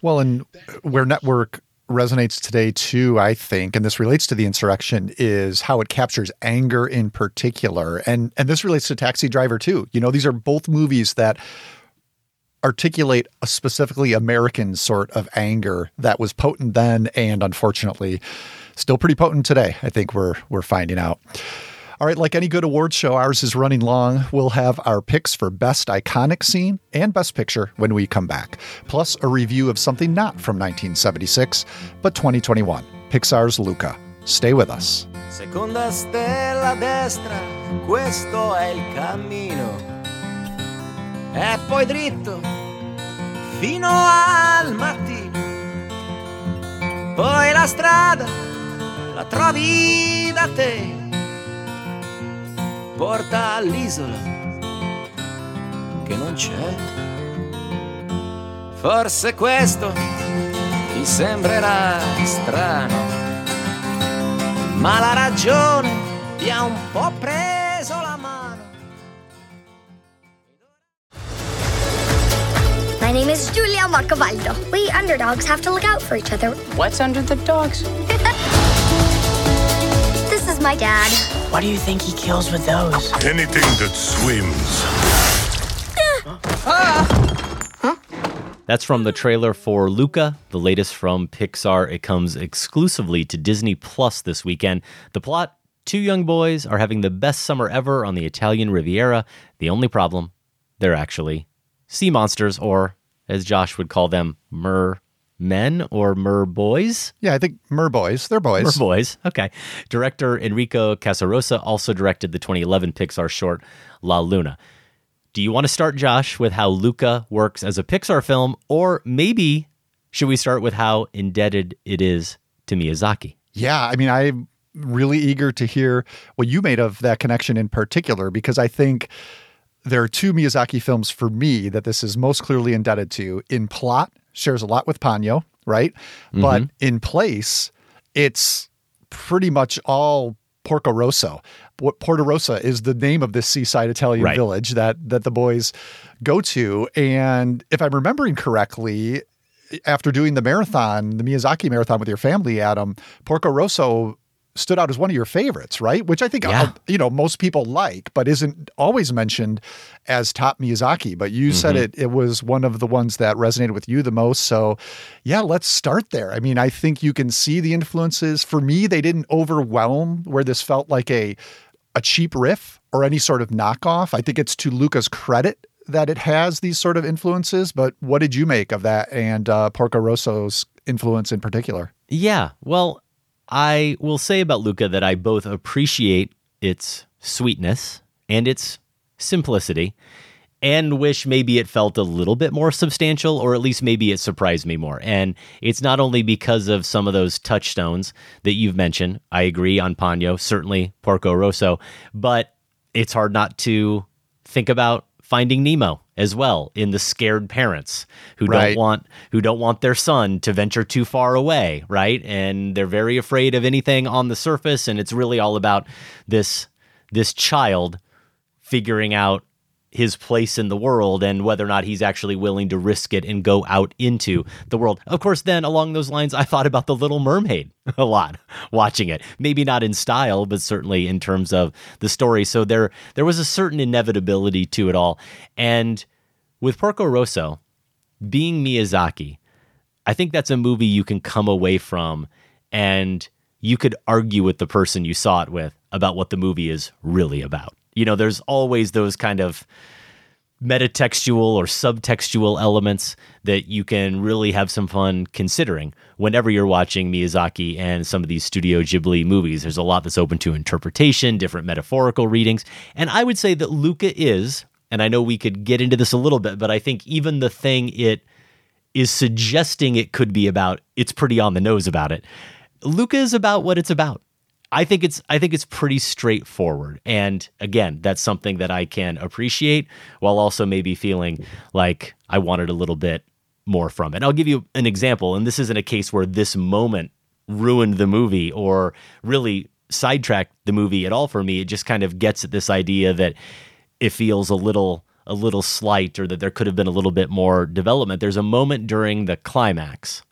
Well, and where network resonates today too, I think, and this relates to the insurrection, is how it captures anger in particular. And and this relates to Taxi Driver too. You know, these are both movies that articulate a specifically American sort of anger that was potent then and unfortunately still pretty potent today. I think we're we're finding out. All right, like any good awards show, ours is running long. We'll have our picks for Best Iconic Scene and Best Picture when we come back, plus a review of something not from 1976, but 2021 Pixar's Luca. Stay with us. Seconda stella destra, questo è il cammino. E poi dritto fino al mattino. Poi la strada la trovi da te porta all'isola che non c'è. Forse questo ti sembrerà strano, ma la ragione ti ha un po' preso la mano. My name is Giulia Marcavaldo. We underdogs have to look out for each other. What's under the dogs? This my dad. What do you think he kills with those? Anything that swims. That's from the trailer for Luca, the latest from Pixar. It comes exclusively to Disney Plus this weekend. The plot two young boys are having the best summer ever on the Italian Riviera. The only problem, they're actually sea monsters, or as Josh would call them, mer men or mer boys. Yeah, I think mer boys. They're boys. Mer boys. Okay. Director Enrico Casarosa also directed the 2011 Pixar short La Luna. Do you want to start, Josh, with how Luca works as a Pixar film, or maybe should we start with how indebted it is to Miyazaki? Yeah, I mean, I'm really eager to hear what you made of that connection in particular, because I think there are two Miyazaki films for me that this is most clearly indebted to. In plot, shares a lot with Ponyo, right? Mm-hmm. But in place, it's pretty much all Porco Rosso. What Portorosso is the name of this seaside Italian right. village that that the boys go to. And if I'm remembering correctly, after doing the marathon, the Miyazaki marathon with your family, Adam, Porco Rosso stood out as one of your favorites, right? Which I think yeah. uh, you know most people like, but isn't always mentioned as top Miyazaki. But you mm-hmm. said it it was one of the ones that resonated with you the most. So, yeah, let's start there. I mean, I think you can see the influences. For me, they didn't overwhelm where this felt like a a cheap riff or any sort of knockoff. I think it's to Luca's credit that it has these sort of influences. But what did you make of that and uh, Porco Rosso's influence in particular? Yeah, well, I will say about Luca that I both appreciate its sweetness and its simplicity and wish maybe it felt a little bit more substantial or at least maybe it surprised me more. And it's not only because of some of those touchstones that you've mentioned. I agree on Ponyo, certainly Porco Rosso, but it's hard not to think about Finding Nemo as well in the scared parents who right. don't want who don't want their son to venture too far away, right? And they're very afraid of anything on the surface and it's really all about this this child figuring out his place in the world and whether or not he's actually willing to risk it and go out into the world. Of course, then along those lines, I thought about The Little Mermaid <laughs> a lot watching it. Maybe not in style, but certainly in terms of the story. So there there was a certain inevitability to it all. And with Porco Rosso being Miyazaki, I think that's a movie you can come away from and you could argue with the person you saw it with about what the movie is really about you know, there's always those kind of metatextual or subtextual elements that you can really have some fun considering whenever you're watching Miyazaki and some of these Studio Ghibli movies. There's a lot that's open to interpretation, different metaphorical readings. And I would say that Luca is, and I know we could get into this a little bit, but I think even the thing it is suggesting it could be about, it's pretty on the nose about it. Luca is about what it's about. I think it's I think it's pretty straightforward. And again, that's something that I can appreciate while also maybe feeling like I wanted a little bit more from it. I'll give you an example, and this isn't a case where this moment ruined the movie or really sidetracked the movie at all for me. It just kind of gets at this idea that it feels a little a little slight or that there could have been a little bit more development. There's a moment during the climax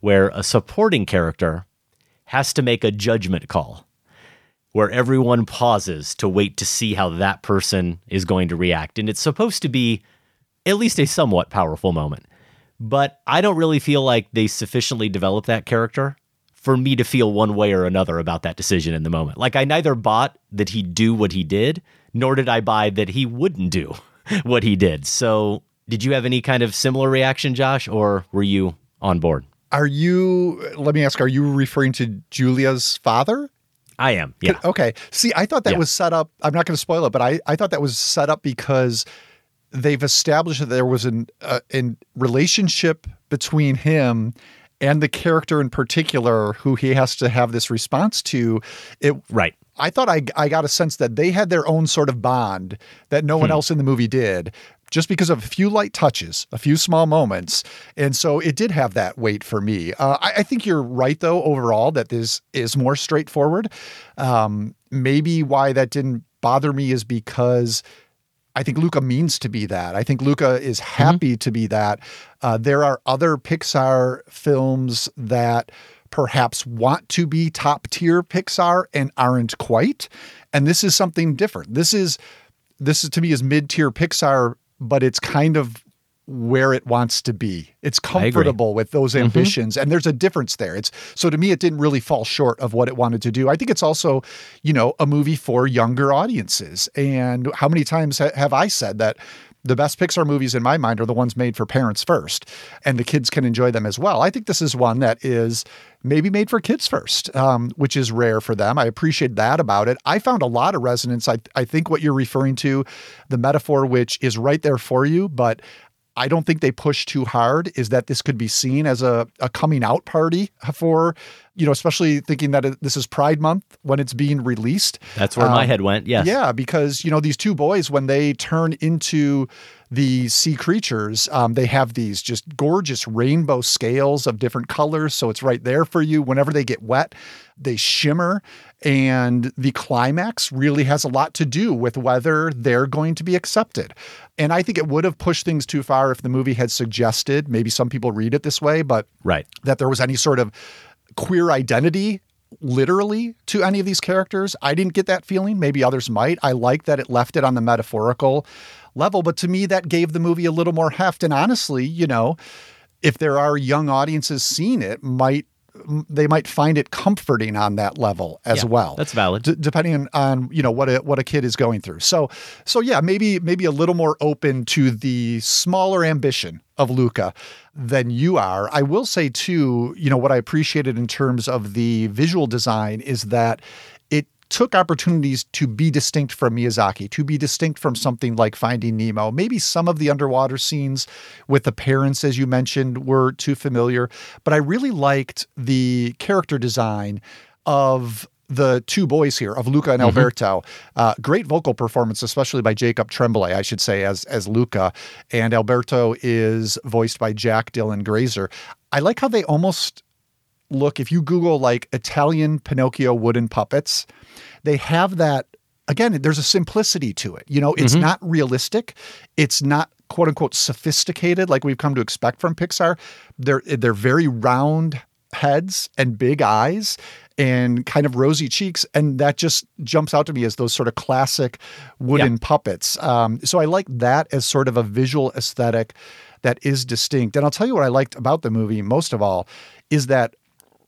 where a supporting character has to make a judgment call where everyone pauses to wait to see how that person is going to react. And it's supposed to be at least a somewhat powerful moment. But I don't really feel like they sufficiently develop that character for me to feel one way or another about that decision in the moment. Like I neither bought that he'd do what he did, nor did I buy that he wouldn't do <laughs> what he did. So, did you have any kind of similar reaction, Josh, or were you on board? Are you, let me ask, are you referring to Julia's father? I am. Yeah. Okay. See, I thought that Yeah. was set up. I'm not going to spoil it, but I, I thought that was set up because they've established that there was an uh, in relationship between him and the character in particular who he has to have this response to. It right. I thought I I got a sense that they had their own sort of bond that no one Hmm. else in the movie did. Just because of a few light touches, a few small moments. And so it did have that weight for me. Uh, I, I think you're right, though, overall, that this is more straightforward. Um, maybe why that didn't bother me is because I think Luca means to be that. I think Luca is happy to be that. Uh, there are other Pixar films that perhaps want to be top tier Pixar and aren't quite. And this is something different. This is this is to me is mid tier Pixar, but it's kind of where it wants to be. It's comfortable with those Mhm. ambitions and there's a difference there. It's so to me it didn't really fall short of what it wanted to do. I think it's also, you know, a movie for younger audiences. And how many times ha- have I said that the best Pixar movies in my mind are the ones made for parents first and the kids can enjoy them as well. I think this is one that is maybe made for kids first, um, which is rare for them. I appreciate that about it. I found a lot of resonance. I, I think what you're referring to, the metaphor, which is right there for you, but I don't think they push too hard is that this could be seen as a, a coming out party for, you know, especially thinking that it, this is Pride Month when it's being released. That's where my Um, head went. Yes. Yeah, because, you know, these two boys, when they turn into the sea creatures, um, they have these just gorgeous rainbow scales of different colors. So it's right there for you. Whenever they get wet, they shimmer. And the climax really has a lot to do with whether they're going to be accepted. And I think it would have pushed things too far if the movie had suggested, maybe some people read it this way, but Right. that there was any sort of queer identity literally to any of these characters. I didn't get that feeling. Maybe others might. I like that it left it on the metaphorical level, but to me, that gave the movie a little more heft. And honestly, you know, if there are young audiences seeing it, might they might find it comforting on that level as Yeah, well. that's valid. D- depending on, on you know what a what a kid is going through. So so yeah, maybe maybe a little more open to the smaller ambition of Luca than you are. I will say too, you know what I appreciated in terms of the visual design is that took opportunities to be distinct from Miyazaki, to be distinct from something like Finding Nemo. Maybe some of the underwater scenes with the parents, as you mentioned, were too familiar, but I really liked the character design of the two boys here of Luca and Mhm. Alberto. Uh, great vocal performance, especially by Jacob Tremblay, I should say, as as Luca, and Alberto is voiced by Jack Dylan Grazer. I like how they almost look. If you Google like Italian Pinocchio wooden puppets, they have that. Again, there's a simplicity to it. You know, it's Mhm. not realistic. It's not quote unquote sophisticated like we've come to expect from Pixar. They're they're very round heads and big eyes and kind of rosy cheeks and that just jumps out to me as those sort of classic wooden puppets um, so i like that as sort of a visual aesthetic that is distinct and i'll tell you what i liked about the movie most of all is that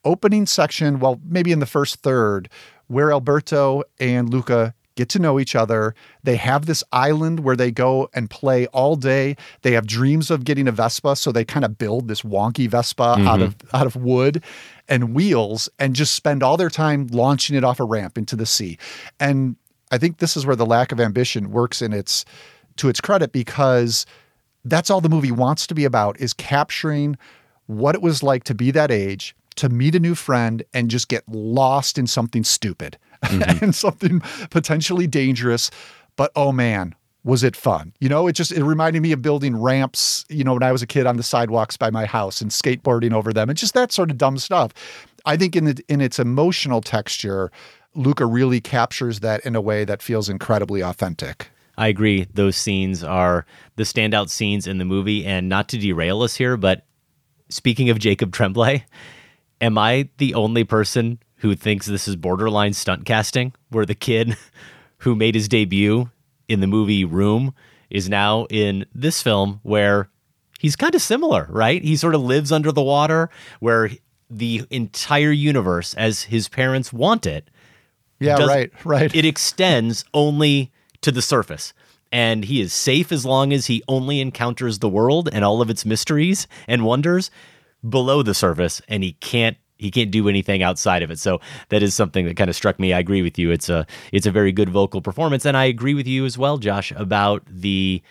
opening section well maybe in the first third where alberto and luca get to know each other. They have this island where they go and play all day. They have dreams of getting a Vespa, so they kind of build this wonky Vespa out Mhm. of out of wood and wheels and just spend all their time launching it off a ramp into the sea. And I think this is where the lack of ambition works in its to its credit because that's all the movie wants to be about is capturing what it was like to be that age, to meet a new friend and just get lost in something stupid <laughs> mm-hmm. and something potentially dangerous. But oh man, was it fun? You know, it just it reminded me of building ramps, you know, when I was a kid on the sidewalks by my house and skateboarding over them and just that sort of dumb stuff. I think in the in its emotional texture, Luca really captures that in a way that feels incredibly authentic. I agree. Those scenes are the standout scenes in the movie. And not to derail us here, but speaking of Jacob Tremblay, am I the only person who thinks this is borderline stunt casting, where the kid <laughs> who made his debut in the movie Room is now in this film where he's kind of similar, right? He sort of lives under the water where the entire universe, as his parents want it, Yeah, does- right, right. It extends only to the surface. And he is safe as long as he only encounters the world and all of its mysteries and wonders below the surface, and he can't he can't do anything outside of it. So that is something that kind of struck me. I agree with you. It's a it's a very good vocal performance, and I agree with you as well, Josh, about the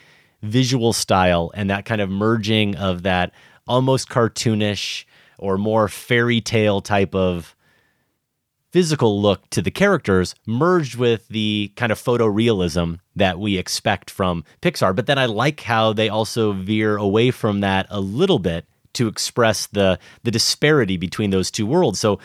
visual style and that kind of merging of that almost cartoonish or more fairy tale type of physical look to the characters merged with the kind of photorealism that we expect from Pixar. But then I like how they also veer away from that a little bit to express the the disparity between those two worlds. So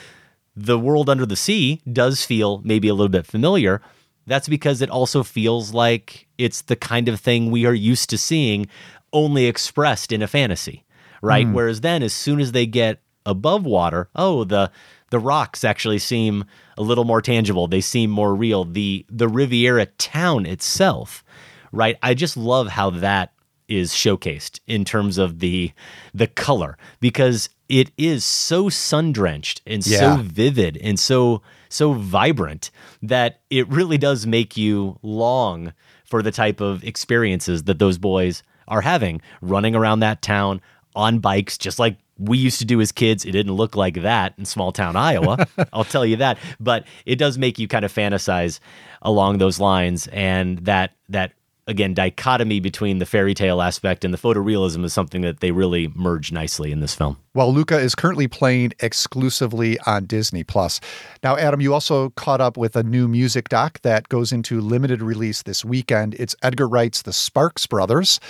the world under the sea does feel maybe a little bit familiar. That's because it also feels like it's the kind of thing we are used to seeing only expressed in a fantasy, right? Mm. Whereas then as soon as they get above water, oh, the the rocks actually seem a little more tangible. They seem more real. The the Riviera town itself, right? I just love how that is showcased in terms of the the color because it is so sun drenched and Yeah. so vivid and so so vibrant that it really does make you long for the type of experiences that those boys are having running around that town on bikes just like we used to do as kids it didn't look like that in small town Iowa <laughs> I'll tell you that but it does make you kind of fantasize along those lines and that that again dichotomy between the fairy tale aspect and the photorealism is something that they really merge nicely in this film Well, Luca is currently playing exclusively on Disney Plus. Now, Adam, you also caught up with a new music doc that goes into limited release this weekend. It's Edgar Wright's The Sparks Brothers.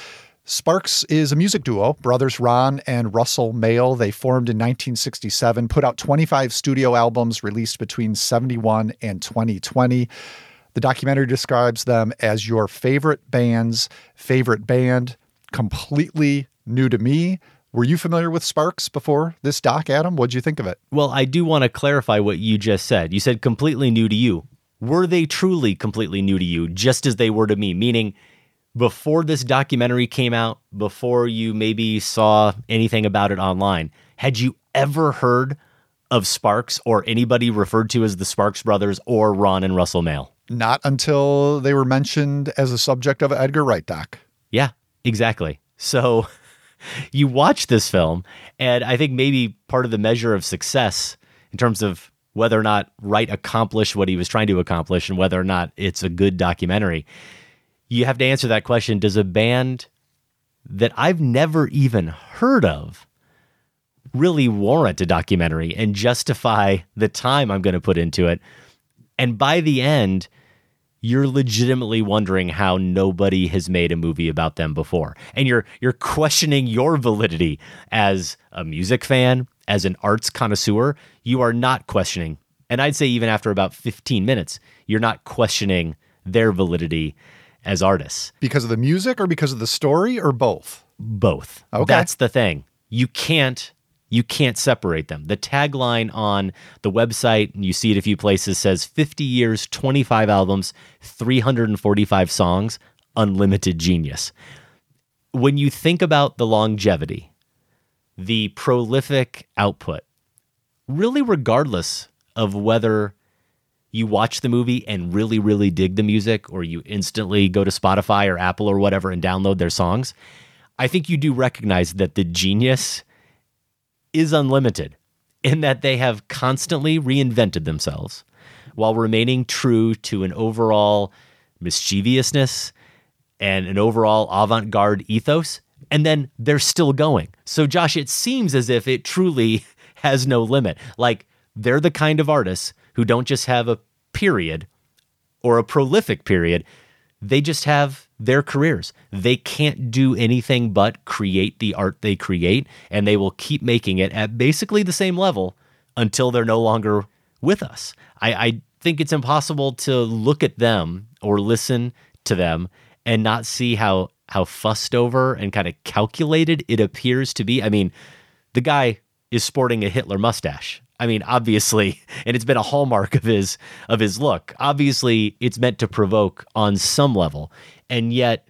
Sparks is a music duo, brothers Ron and Russell Mael. They formed in 1967, put out 25 studio albums released between 71 and 2020. The documentary describes them as your favorite band's favorite band, completely new to me. Were you familiar with Sparks before this doc, Adam? What'd you think of it? Well, I do want to clarify what you just said. You said completely new to you. Were they truly completely new to you, just as they were to me? Meaning, before this documentary came out, before you maybe saw anything about it online, had you ever heard of Sparks or anybody referred to as the Sparks brothers or Ron and Russell Mael? Not until they were mentioned as a subject of Edgar Wright doc. Yeah, exactly. So <laughs> you watch this film, and I think maybe part of the measure of success in terms of whether or not Wright accomplished what he was trying to accomplish and whether or not it's a good documentary, you have to answer that question Does a band that I've never even heard of really warrant a documentary and justify the time I'm going to put into it? And by the end, you're legitimately wondering how nobody has made a movie about them before. And you're you're questioning your validity as a music fan, as an arts connoisseur. You are not questioning. And I'd say even after about 15 minutes, you're not questioning their validity as artists. Because of the music or because of the story or both? Both. Okay. That's the thing. You can't you can't separate them. The tagline on the website, and you see it a few places, says 50 years, 25 albums, 345 songs, unlimited genius. When you think about the longevity, the prolific output, really regardless of whether you watch the movie and really, really dig the music, or you instantly go to Spotify or Apple or whatever and download their songs, I think you do recognize that the genius is unlimited in that they have constantly reinvented themselves while remaining true to an overall mischievousness and an overall avant garde ethos and then they're still going. So, Josh, it seems as if it truly <laughs> has no limit. Like they're the kind of artists who don't just have a period or a prolific period, they just have their careers. They can't do anything but create the art they create, and they will keep making it at basically the same level until they're no longer with us. I, I think it's impossible to look at them or listen to them and not see how how fussed over and kind of calculated it appears to be. I mean, the guy is sporting a Hitler mustache. I mean, obviously, <laughs> and it's been a hallmark of his of his look. Obviously, it's meant to provoke on some level, and yet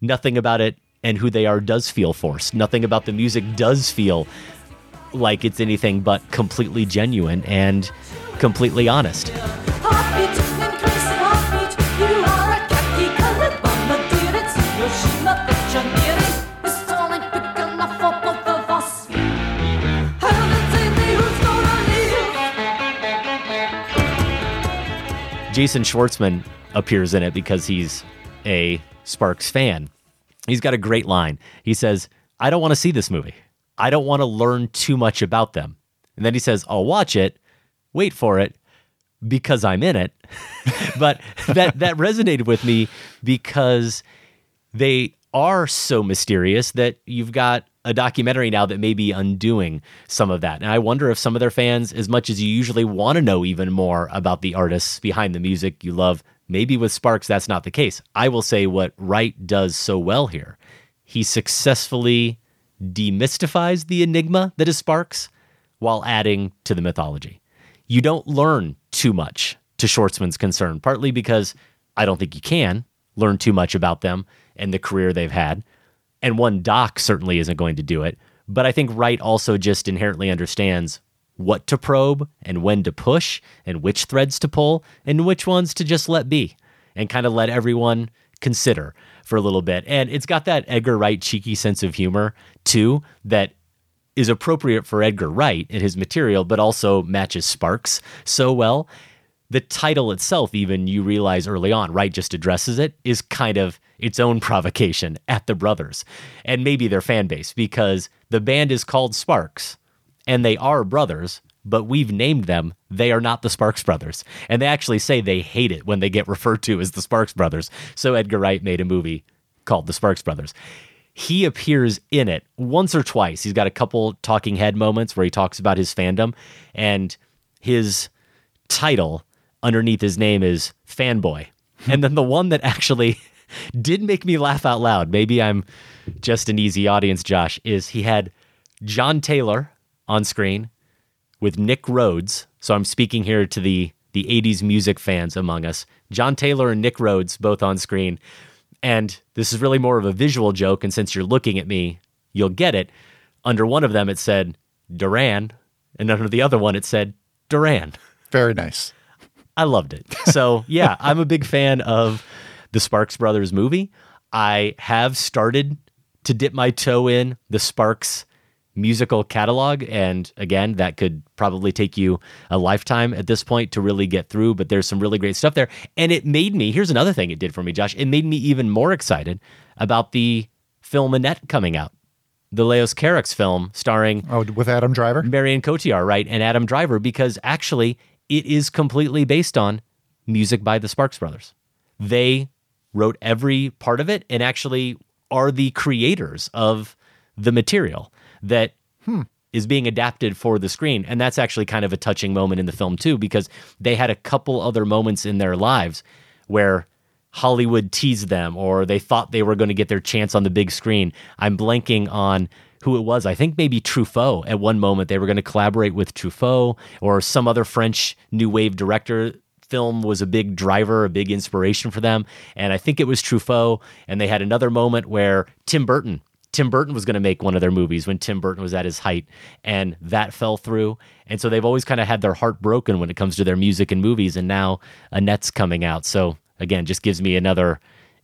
nothing about it and who they are does feel forced. Nothing about the music does feel like it's anything but completely genuine and completely honest. Jason Schwartzman appears in it because he's a Sparks fan. He's got a great line. He says, I don't want to see this movie. I don't want to learn too much about them. And then he says, I'll watch it, wait for it, because I'm in it. <laughs> but that that resonated with me because they are so mysterious that you've got a documentary now that may be undoing some of that. And I wonder if some of their fans, as much as you usually want to know even more about the artists behind the music you love, maybe with Sparks, that's not the case. I will say what Wright does so well here. He successfully demystifies the enigma that is Sparks while adding to the mythology. You don't learn too much to Schwartzman's concern, partly because I don't think you can learn too much about them and the career they've had and one doc certainly isn't going to do it. But I think Wright also just inherently understands what to probe and when to push and which threads to pull and which ones to just let be and kind of let everyone consider for a little bit. And it's got that Edgar Wright cheeky sense of humor too that is appropriate for Edgar Wright and his material, but also matches Sparks so well. The title itself, even you realize early on, Wright just addresses it, is kind of its own provocation at the brothers and maybe their fan base because the band is called Sparks and they are brothers, but we've named them. They are not the Sparks brothers. And they actually say they hate it when they get referred to as the Sparks brothers. So Edgar Wright made a movie called The Sparks Brothers. He appears in it once or twice. He's got a couple talking head moments where he talks about his fandom and his title underneath his name is Fanboy. Hmm. and then the one that actually <laughs> did make me laugh out loud. Maybe I'm just an easy audience, Josh, is he had John Taylor on screen with Nick Rhodes. So I'm speaking here to the the 80s music fans among us. John Taylor and Nick Rhodes both on screen. And this is really more of a visual joke. And since you're looking at me, you'll get it. Under one of them, it said Duran. And under the other one, it said Duran. Very nice. I loved it. So, <laughs> yeah, I'm a big fan of the Sparks Brothers movie. I have started to dip my toe in the Sparks musical catalog. And again, that could probably take you a lifetime at this point to really get through, but there's some really great stuff there. And it made me, here's another thing it did for me, Josh. It made me even more excited about the film Annette coming out. The Leos Carax film starring Oh, with Adam Driver? Marion Cotillard, right? And Adam Driver, because actually it is completely based on music by the Sparks Brothers. They wrote every part of it and actually are the creators of the material that Hmm. is being adapted for the screen. And that's actually kind of a touching moment in the film, too, because they had a couple other moments in their lives where Hollywood teased them or they thought they were going to get their chance on the big screen. I'm blanking on who it was. I think maybe Truffaut at one moment they were going to collaborate with Truffaut or some other French new wave director. Film was a big driver, a big inspiration for them. And I think it was Truffaut. And they had another moment where Tim Burton Tim Burton was going to make one of their movies when Tim Burton was at his height, and that fell through. And so they've always kind of had their heart broken when it comes to their music and movies. And now Annette's coming out. So again, just gives me another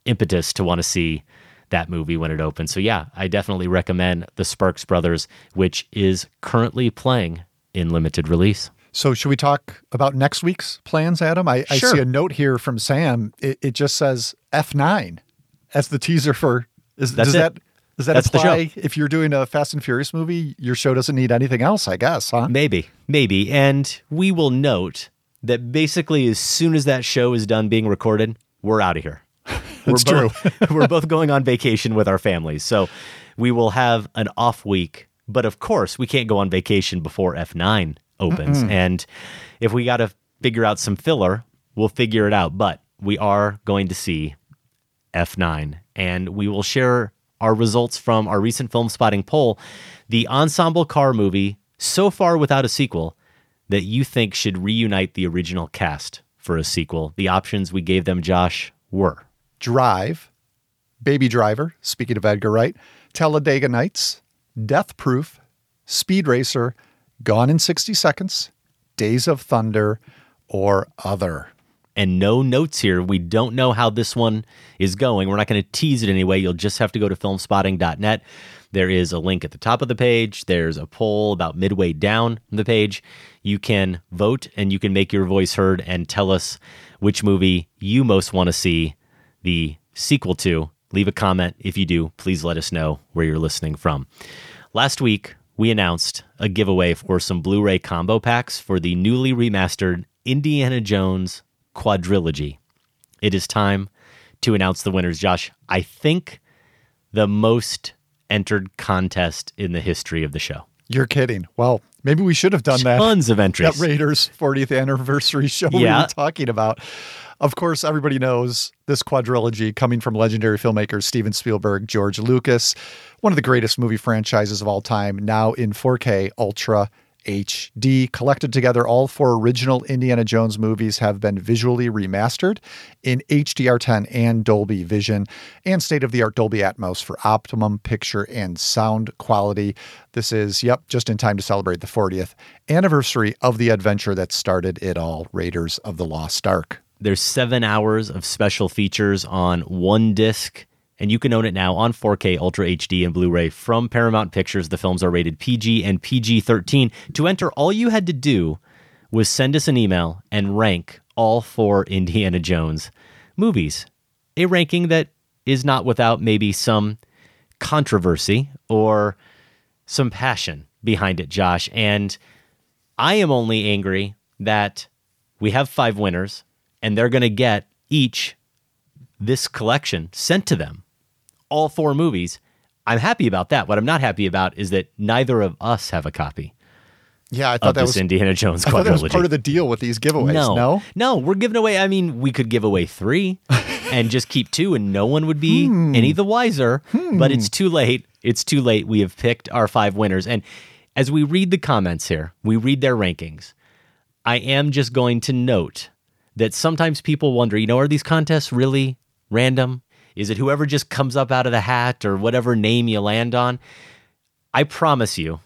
impetus to want to see that movie when it opens. So yeah, I definitely recommend The Sparks Brothers, which is currently playing in limited release. So, should we talk about next week's plans, Adam? I, I see a note here from Sam. It, it just says F9 as the teaser for. Is, That's does it. that Does that That's the show. apply if you're doing a Fast and Furious movie? Your show doesn't need anything else, I guess, huh? Maybe, maybe. And we will note that basically, as soon as that show is done being recorded, we're out of here. That's we're both, <laughs> we're both going on vacation with our families. So we will have an off week. But of course, we can't go on vacation before F9 opens. Mm-mm. And if we got to figure out some filler, we'll figure it out. But we are going to see F9 and we will share our results from our recent film spotting poll. The ensemble car movie, so far without a sequel, that you think should reunite the original cast for a sequel. The options we gave them, Josh, were Drive, Baby Driver, speaking of Edgar Wright, Talladega Nights, Death Proof, Speed Racer, Gone in 60 Seconds, Days of Thunder, or Other. and no notes here. We don't know how this one is going. We're not going to tease it anyway. You'll just have to go to filmspotting.net. There is a link at the top of the page. There's a poll about midway down the page. You can vote and you can make your voice heard and tell us which movie you most want to see the sequel to. Leave a comment. If you do, please let us know where you're listening from. Last week, we announced a giveaway for some Blu ray combo packs for the newly remastered Indiana Jones quadrilogy. It is time to announce the winners, Josh. I think the most entered contest in the history of the show. You're kidding. Well, maybe we should have done that. Tons of entries. That Raiders 40th anniversary show we Yeah. were talking about. Of course, everybody knows this quadrilogy coming from legendary filmmakers Steven Spielberg, George Lucas, one of the greatest movie franchises of all time, now in 4K Ultra HD. Collected together, all four original Indiana Jones movies have been visually remastered in HDR10 and Dolby Vision and state of the art Dolby Atmos for optimum picture and sound quality. This is, yep, just in time to celebrate the 40th anniversary of the adventure that started it all Raiders of the Lost Ark. There's seven hours of special features on one disc, and you can own it now on 4K Ultra HD and Blu ray from Paramount Pictures. The films are rated PG and PG 13. To enter, all you had to do was send us an email and rank all four Indiana Jones movies. A ranking that is not without maybe some controversy or some passion behind it, Josh. And I am only angry that we have five winners and they're going to get each this collection sent to them, all four movies. I'm happy about that. What I'm not happy about is that neither of us have a copy Yeah, I thought of that this was Indiana Jones I thought that was part of the deal with these giveaways. no, No, no, we're giving away. I mean, we could give away three <laughs> and just keep two, and no one would be hmm. any the wiser. But hmm. it's too late. It's too late. We have picked our five winners, and as we read the comments here, we read their rankings. I am just going to note that sometimes people wonder, you know, are these contests really random? Is it whoever just comes up out of the hat or whatever name you land on? I promise you,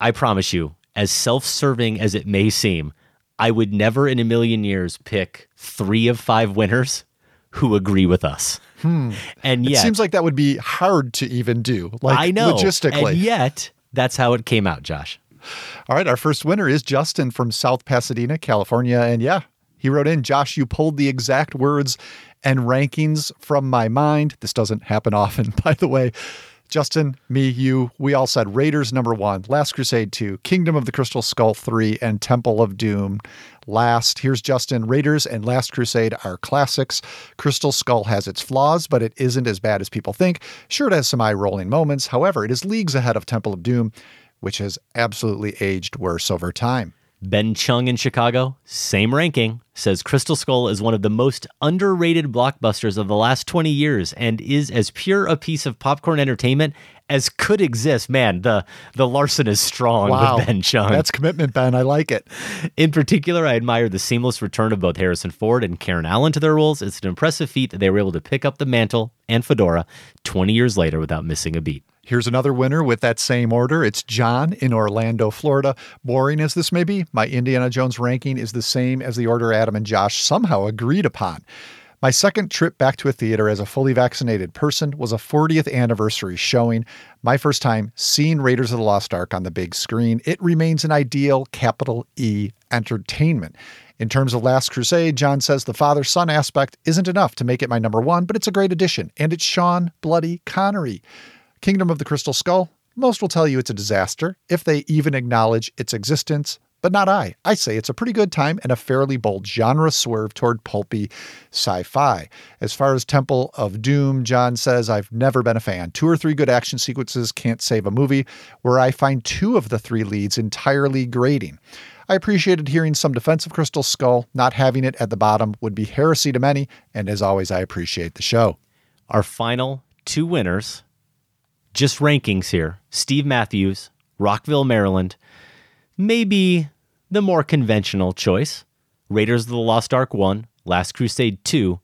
I promise you, as self serving as it may seem, I would never in a million years pick three of five winners who agree with us. Hmm. And it seems like that would be hard to even do. Like I know. logistically. And yet, that's how it came out, Josh. All right, our first winner is Justin from South Pasadena, California. And yeah, he wrote in, Josh, you pulled the exact words and rankings from my mind. This doesn't happen often, <laughs> by the way. Justin, me, you, we all said Raiders number one, Last Crusade two, Kingdom of the Crystal Skull three, and Temple of Doom last. Here's Justin. Raiders and Last Crusade are classics. Crystal Skull has its flaws, but it isn't as bad as people think. Sure, it has some eye rolling moments. However, it is leagues ahead of Temple of Doom, which has absolutely aged worse over time. Ben Chung in Chicago, same ranking, says Crystal Skull is one of the most underrated blockbusters of the last 20 years and is as pure a piece of popcorn entertainment as could exist. Man, the the Larsen is strong Wow. with Ben Chung. That's commitment, Ben. I like it. In particular, I admire the seamless return of both Harrison Ford and Karen Allen to their roles. It's an impressive feat that they were able to pick up the mantle and fedora 20 years later without missing a beat. Here's another winner with that same order. It's John in Orlando, Florida. Boring as this may be, my Indiana Jones ranking is the same as the order Adam and Josh somehow agreed upon. My second trip back to a theater as a fully vaccinated person was a 40th anniversary showing. My first time seeing Raiders of the Lost Ark on the big screen. It remains an ideal capital E entertainment. In terms of Last Crusade, John says the father son aspect isn't enough to make it my number one, but it's a great addition. And it's Sean Bloody Connery. Kingdom of the Crystal Skull, most will tell you it's a disaster, if they even acknowledge its existence. But not I. I say it's a pretty good time and a fairly bold genre swerve toward pulpy sci fi. As far as Temple of Doom, John says, I've never been a fan. Two or three good action sequences can't save a movie, where I find two of the three leads entirely grating. I appreciated hearing some defense of Crystal Skull. Not having it at the bottom would be heresy to many. And as always, I appreciate the show. Our final two winners, just rankings here Steve Matthews, Rockville, Maryland. Maybe the more conventional choice Raiders of the Lost Ark 1, Last Crusade 2,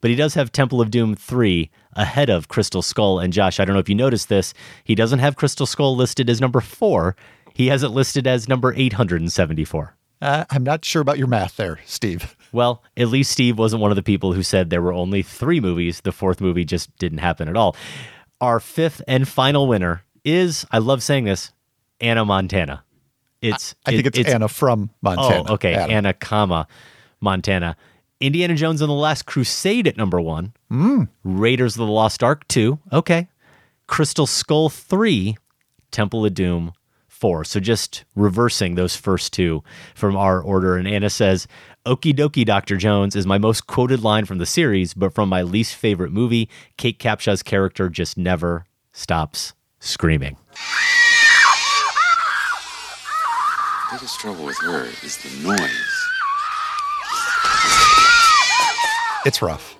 but he does have Temple of Doom 3 ahead of Crystal Skull. And Josh, I don't know if you noticed this, he doesn't have Crystal Skull listed as number four. He has it listed as number 874. Uh, I'm not sure about your math there, Steve. <laughs> Well, at least Steve wasn't one of the people who said there were only three movies. The fourth movie just didn't happen at all. Our fifth and final winner is, I love saying this, Anna Montana. It's I think it- it's, Anna from Montana. Oh, okay. Adam. Anna, comma, Montana. Indiana Jones and the Last Crusade at number one. Mm. Raiders of the Lost Ark 2. Okay. Crystal Skull 3. Temple of Doom 4. So just reversing those first two from our order. And Anna says, Okie dokie, Dr. Jones is my most quoted line from the series, but from my least favorite movie, Kate Capshaw's character just never stops screaming. The biggest trouble with her is the noise. It's rough.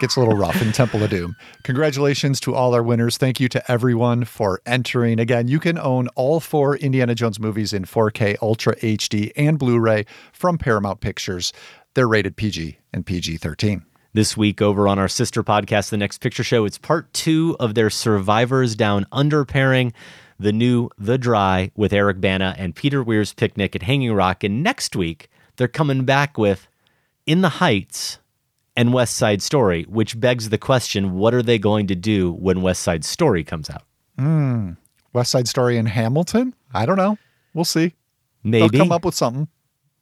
Gets a little rough in Temple of Doom. Congratulations to all our winners. Thank you to everyone for entering. Again, you can own all four Indiana Jones movies in 4K, Ultra HD, and Blu ray from Paramount Pictures. They're rated PG and PG 13. This week, over on our sister podcast, The Next Picture Show, it's part two of their Survivors Down Under pairing, the new The Dry with Eric Bana and Peter Weir's Picnic at Hanging Rock. And next week, they're coming back with In the Heights and West Side Story, which begs the question what are they going to do when West Side Story comes out? Hmm. West Side Story in Hamilton? I don't know. We'll see. Maybe. They'll come up with something.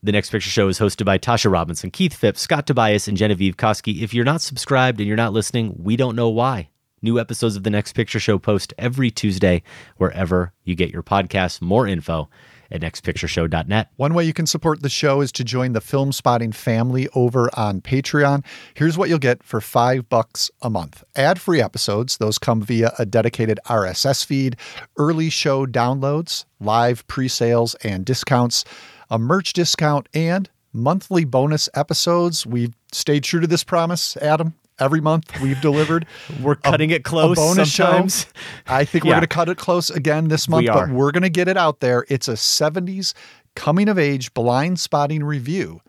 The Next Picture Show is hosted by Tasha Robinson, Keith Phipps, Scott Tobias, and Genevieve Koski. If you're not subscribed and you're not listening, we don't know why. New episodes of The Next Picture Show post every Tuesday wherever you get your podcasts. More info at nextpictureshow.net. One way you can support the show is to join the Film Spotting family over on Patreon. Here's what you'll get for five bucks a month. Ad-free episodes, those come via a dedicated RSS feed, early show downloads, live pre-sales and discounts, a merch discount, and monthly bonus episodes. We've stayed true to this promise, Adam. Every month we've delivered. <laughs> We're cutting it close bonus show. sometimes. I think we're going to cut it close again this month, We but we're going to get it out there. It's a 70s coming of age blind spotting review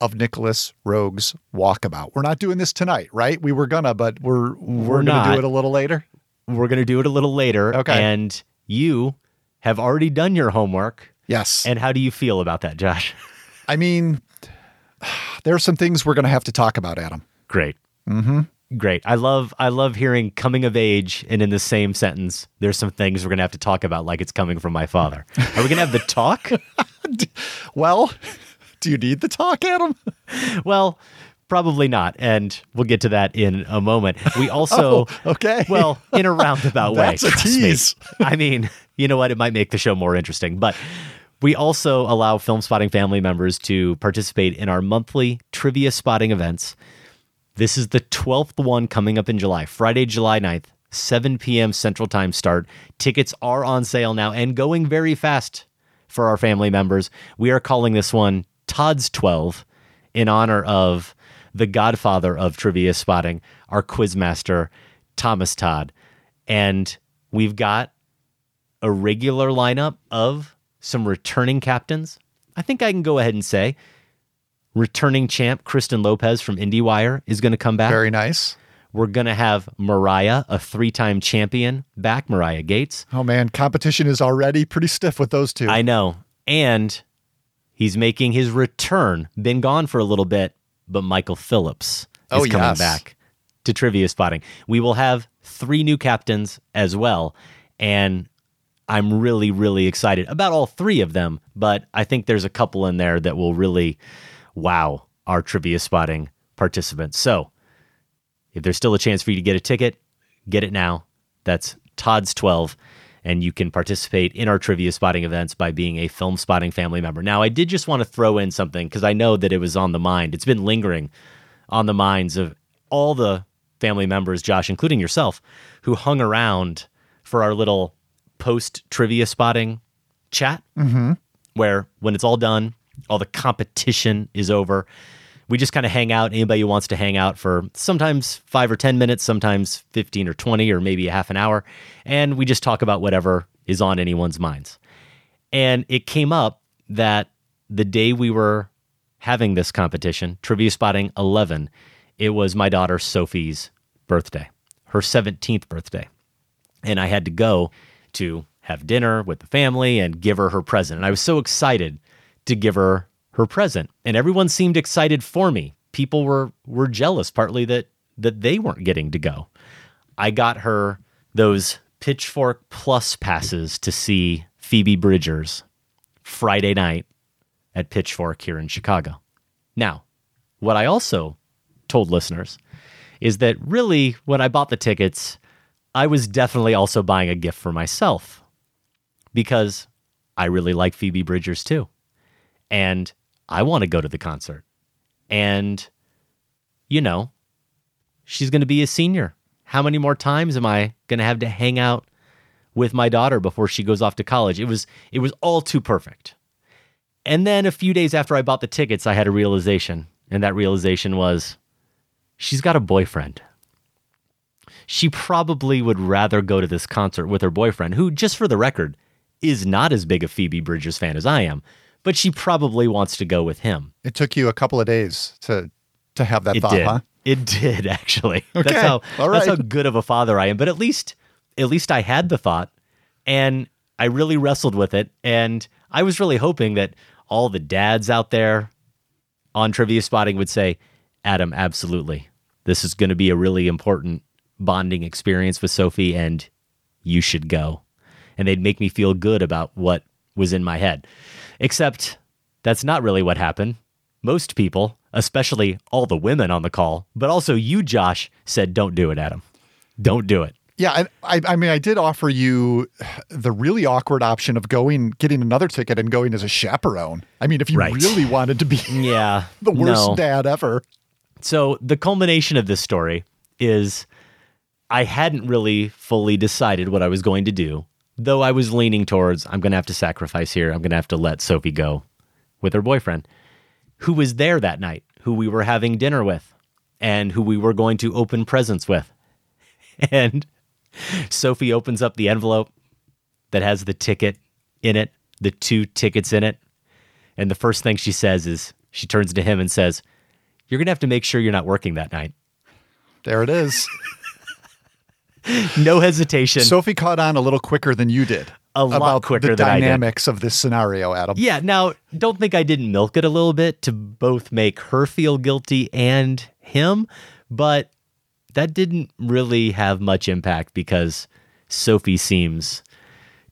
of Nicolas Roeg's Walkabout. We're not doing this tonight, right? We were gonna, but we're we're, We're going to not. do it a little later. We're going to do it a little later. Okay. And you have already done your homework. Yes. And how do you feel about that, Josh? I mean, <sighs> there are some things we're going to have to talk about, Adam. Great. Mm-hmm. Great. I love I love hearing coming of age and in the same sentence there's some things we're going to have to talk about like it's coming from my father. Are we going to have the talk? <laughs> well, do you need the talk, Adam? well, probably not and we'll get to that in a moment. We <laughs> also Oh, okay. Well, in a roundabout <laughs> way. That's a trust me. tease. I mean, you know what? It might make the show more interesting, but we also allow film spotting family members to participate in our monthly trivia spotting events. This is the 12th one coming up in July, Friday, July 9th, 7 p.m. Central Time start. Tickets are on sale now and going very fast for our family members. We are calling this one Todd's 12 in honor of the godfather of trivia spotting, our quizmaster, Thomas Todd. And we've got a regular lineup of some returning captains. I think I can go ahead and say returning champ Kristen Lopez from IndieWire is going to come back. Very nice. We're going to have Mariah, a three time champion, back, Mariah Gates. Oh man, competition is already pretty stiff with those two. I know. And he's making his return. Been gone for a little bit, but Michael Phillips is Oh, coming yes. back to trivia spotting. We will have three new captains as well. And I'm really, really excited about all three of them. But I think there's a couple in there that will really wow our trivia spotting participants. So if there's still a chance for you to get a ticket, get it now. That's Todd's 12, and you can participate in our trivia spotting events by being a film spotting family member. Now, I did just want to throw in something because I know that it was on the mind. It's been lingering on the minds of all the family members, Josh, including yourself, who hung around for our little post trivia spotting chat, Mm-hmm. where when it's all done, all the competition is over. We just kind of hang out. Anybody who wants to hang out for sometimes five or 10 minutes, sometimes 15 or 20, or maybe a half an hour. And we just talk about whatever is on anyone's minds. And it came up that the day we were having this competition, Trivia Spotting 11, it was my daughter Sophie's birthday, her 17th birthday. And I had to go to have dinner with the family and give her her present. And I was so excited to give her her present. And everyone seemed excited for me. People were were jealous partly that that they weren't getting to go. I got her those Pitchfork Plus passes to see Phoebe Bridgers Friday night at Pitchfork here in Chicago. Now, what I also told listeners is that really, when I bought the tickets, I was definitely also buying a gift for myself because I really like Phoebe Bridgers too. And I want to go to the concert. And, you know, she's going to be a senior. How many more times am I going to have to hang out with my daughter before she goes off to college? It was it was all too perfect. And then a few days after I bought the tickets, I had a realization, and that realization was she's got a boyfriend. She probably would rather go to this concert with her boyfriend, who, just for the record, is not as big a Phoebe Bridgers fan as I am, but she probably wants to go with him. It took you a couple of days to to have that it thought, did. huh? It did <laughs> actually. Okay. That's how that's how good of a father I am. But at least at least I had the thought and I really wrestled with it. And I was really hoping that all the dads out there on trivia spotting would say, Adam, absolutely. This is going to be a really important bonding experience with Sophie, and you should go. And they'd make me feel good about what was in my head. Except that's not really what happened. Most people, especially all the women on the call, but also you, Josh, said, Don't do it, Adam. Don't do it. Yeah, I, I, mean, I did offer you the really awkward option of going, getting another ticket and going as a chaperone. I mean, if you Right. really wanted to be <laughs> <laughs> Yeah. the worst no. dad ever. So the culmination of this story is I hadn't really fully decided what I was going to do, though I was leaning towards I'm going to have to sacrifice here. I'm going to have to let Sophie go with her boyfriend, who was there that night, who we were having dinner with, and who we were going to open presents with. <laughs> And Sophie opens up the envelope that has the ticket in it, the two tickets in it. And the first thing she says is she turns to him and says, You're going to have to make sure you're not working that night. There it is. <laughs> <laughs> No hesitation. Sophie caught on a little quicker than you did. A lot quicker the than I did. dynamics of this scenario, Adam. Yeah. Now, don't think I didn't milk it a little bit to both make her feel guilty and him, but that didn't really have much impact because Sophie seems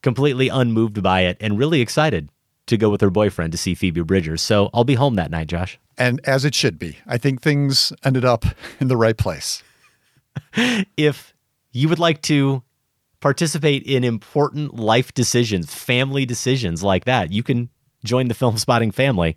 completely unmoved by it and really excited to go with her boyfriend to see Phoebe Bridgers. So I'll be home that night, Josh. And as it should be. I think things ended up in the right place. <laughs> if you would like to participate in important life decisions, family decisions like that, you can join the Film Spotting family.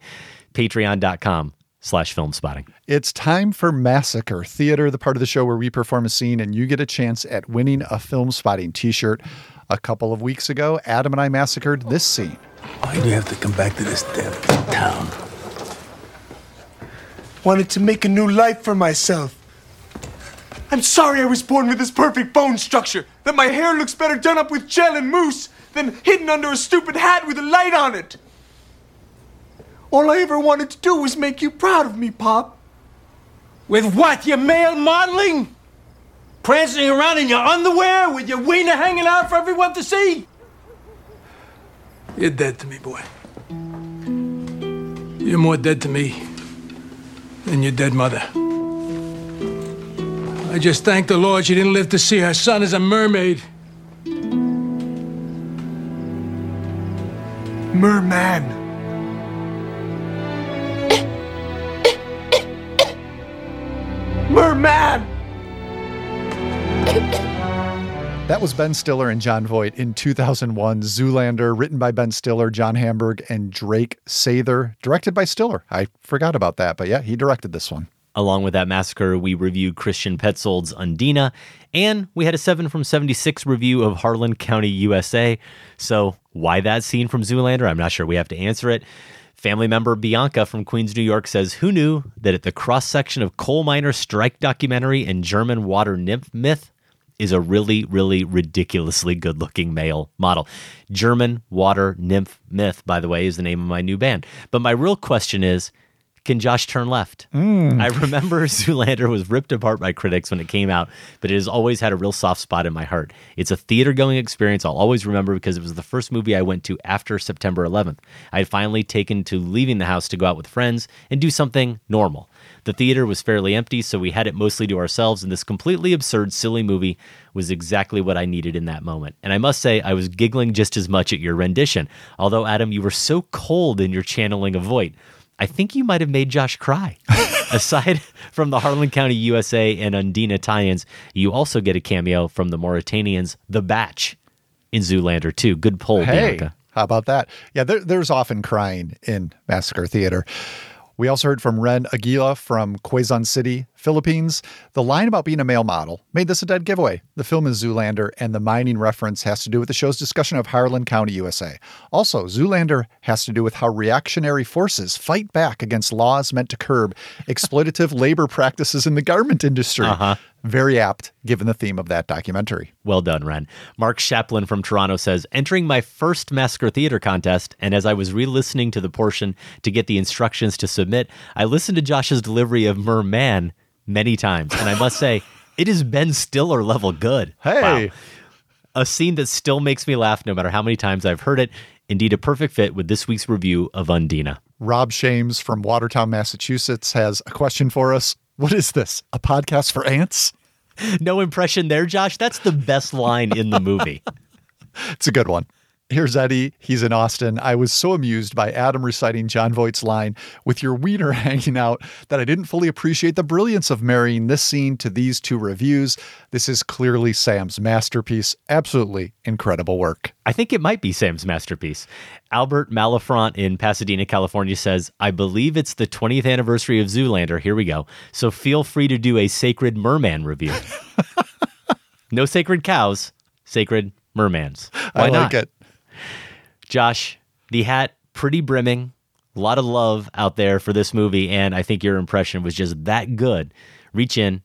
Patreon.com slash film spotting. It's time for Massacre Theater, the part of the show where we perform a scene and you get a chance at winning a film spotting t shirt. A couple of weeks ago, Adam and I massacred this scene. Why do you have to come back to this damn town? Wanted to make a new life for myself. I'm sorry I was born with this perfect bone structure, that my hair looks better done up with gel and mousse than hidden under a stupid hat with a light on it. All I ever wanted to do was make you proud of me, Pop. With what? Your male modeling? Prancing around in your underwear with your wiener hanging out for everyone to see? You're dead to me, boy. You're more dead to me than your dead mother. I just thank the Lord she didn't live to see her son as a mermaid. Merman. Merman! That was Ben Stiller and Jon Voight in 2001, Zoolander, written by Ben Stiller, John Hamburg, and Drake Sather, directed by Stiller. I forgot about that, but yeah, he directed this one. Along with that massacre, we reviewed Christian Petzold's Undine, and we had a 7 from 76 review of Harlan County, USA. So, why that scene from Zoolander? I'm not sure we have to answer it. Family member Bianca from Queens, New York says, Who knew that at the cross section of coal miner strike documentary and German water nymph myth is a really, really ridiculously good looking male model? German water nymph myth, by the way, is the name of my new band. But my real question is, can Josh turn left? Mm. I remember <laughs> Zoolander was ripped apart by critics when it came out, but it has always had a real soft spot in my heart. It's a theater going experience I'll always remember because it was the first movie I went to after September 11th. I had finally taken to leaving the house to go out with friends and do something normal. The theater was fairly empty, so we had it mostly to ourselves, and this completely absurd, silly movie was exactly what I needed in that moment. And I must say, I was giggling just as much at your rendition. Although, Adam, you were so cold in your channeling of Voight. I think you might have made Josh cry. <laughs> Aside from the Harlan County, USA and Undine tie ins, you also get a cameo from the Mauritanians, The Batch, in Zoolander 2. Good pull, Hey, Bianca. how about that? Yeah, there, there's often crying in Massacre Theater. We also heard from Ren Aguila from Quezon City, Philippines. The line about being a male model made this a dead giveaway. The film is Zoolander, and the mining reference has to do with the show's discussion of Harlan County, USA. Also, Zoolander has to do with how reactionary forces fight back against laws meant to curb exploitative <laughs> labor practices in the garment industry. Uh-huh. Very apt, given the theme of that documentary. Well done, Ren. Mark Shaplin from Toronto says, entering my first Massacre Theater contest, and as I was re listening to the portion to get the instructions to submit, I listened to Josh's delivery of Merman many times. And I must say, it is Ben Stiller level good. Hey. A scene that still makes me laugh no matter how many times I've heard it. Indeed, a perfect fit with this week's review of Undine. Rob Shames from Watertown, Massachusetts has a question for us. What is this? A podcast for ants? <laughs> No impression there, Josh. That's the best line in the movie. <laughs> It's a good one. Here's Eddie. He's in Austin. I was so amused by Adam reciting Jon Voight's line, with your wiener <laughs> hanging out, that I didn't fully appreciate the brilliance of marrying this scene to these two reviews. This is clearly Sam's masterpiece. Absolutely incredible work. I think it might be Sam's masterpiece. Albert Malafront in Pasadena, California says, I believe it's the 20th anniversary of Zoolander. Here we go. So feel free to do a sacred merman review. <laughs> no sacred cows, sacred mermans. Why I like not? it. Josh, the hat pretty brimming. A lot of love out there for this movie, and I think your impression was just that good. Reach in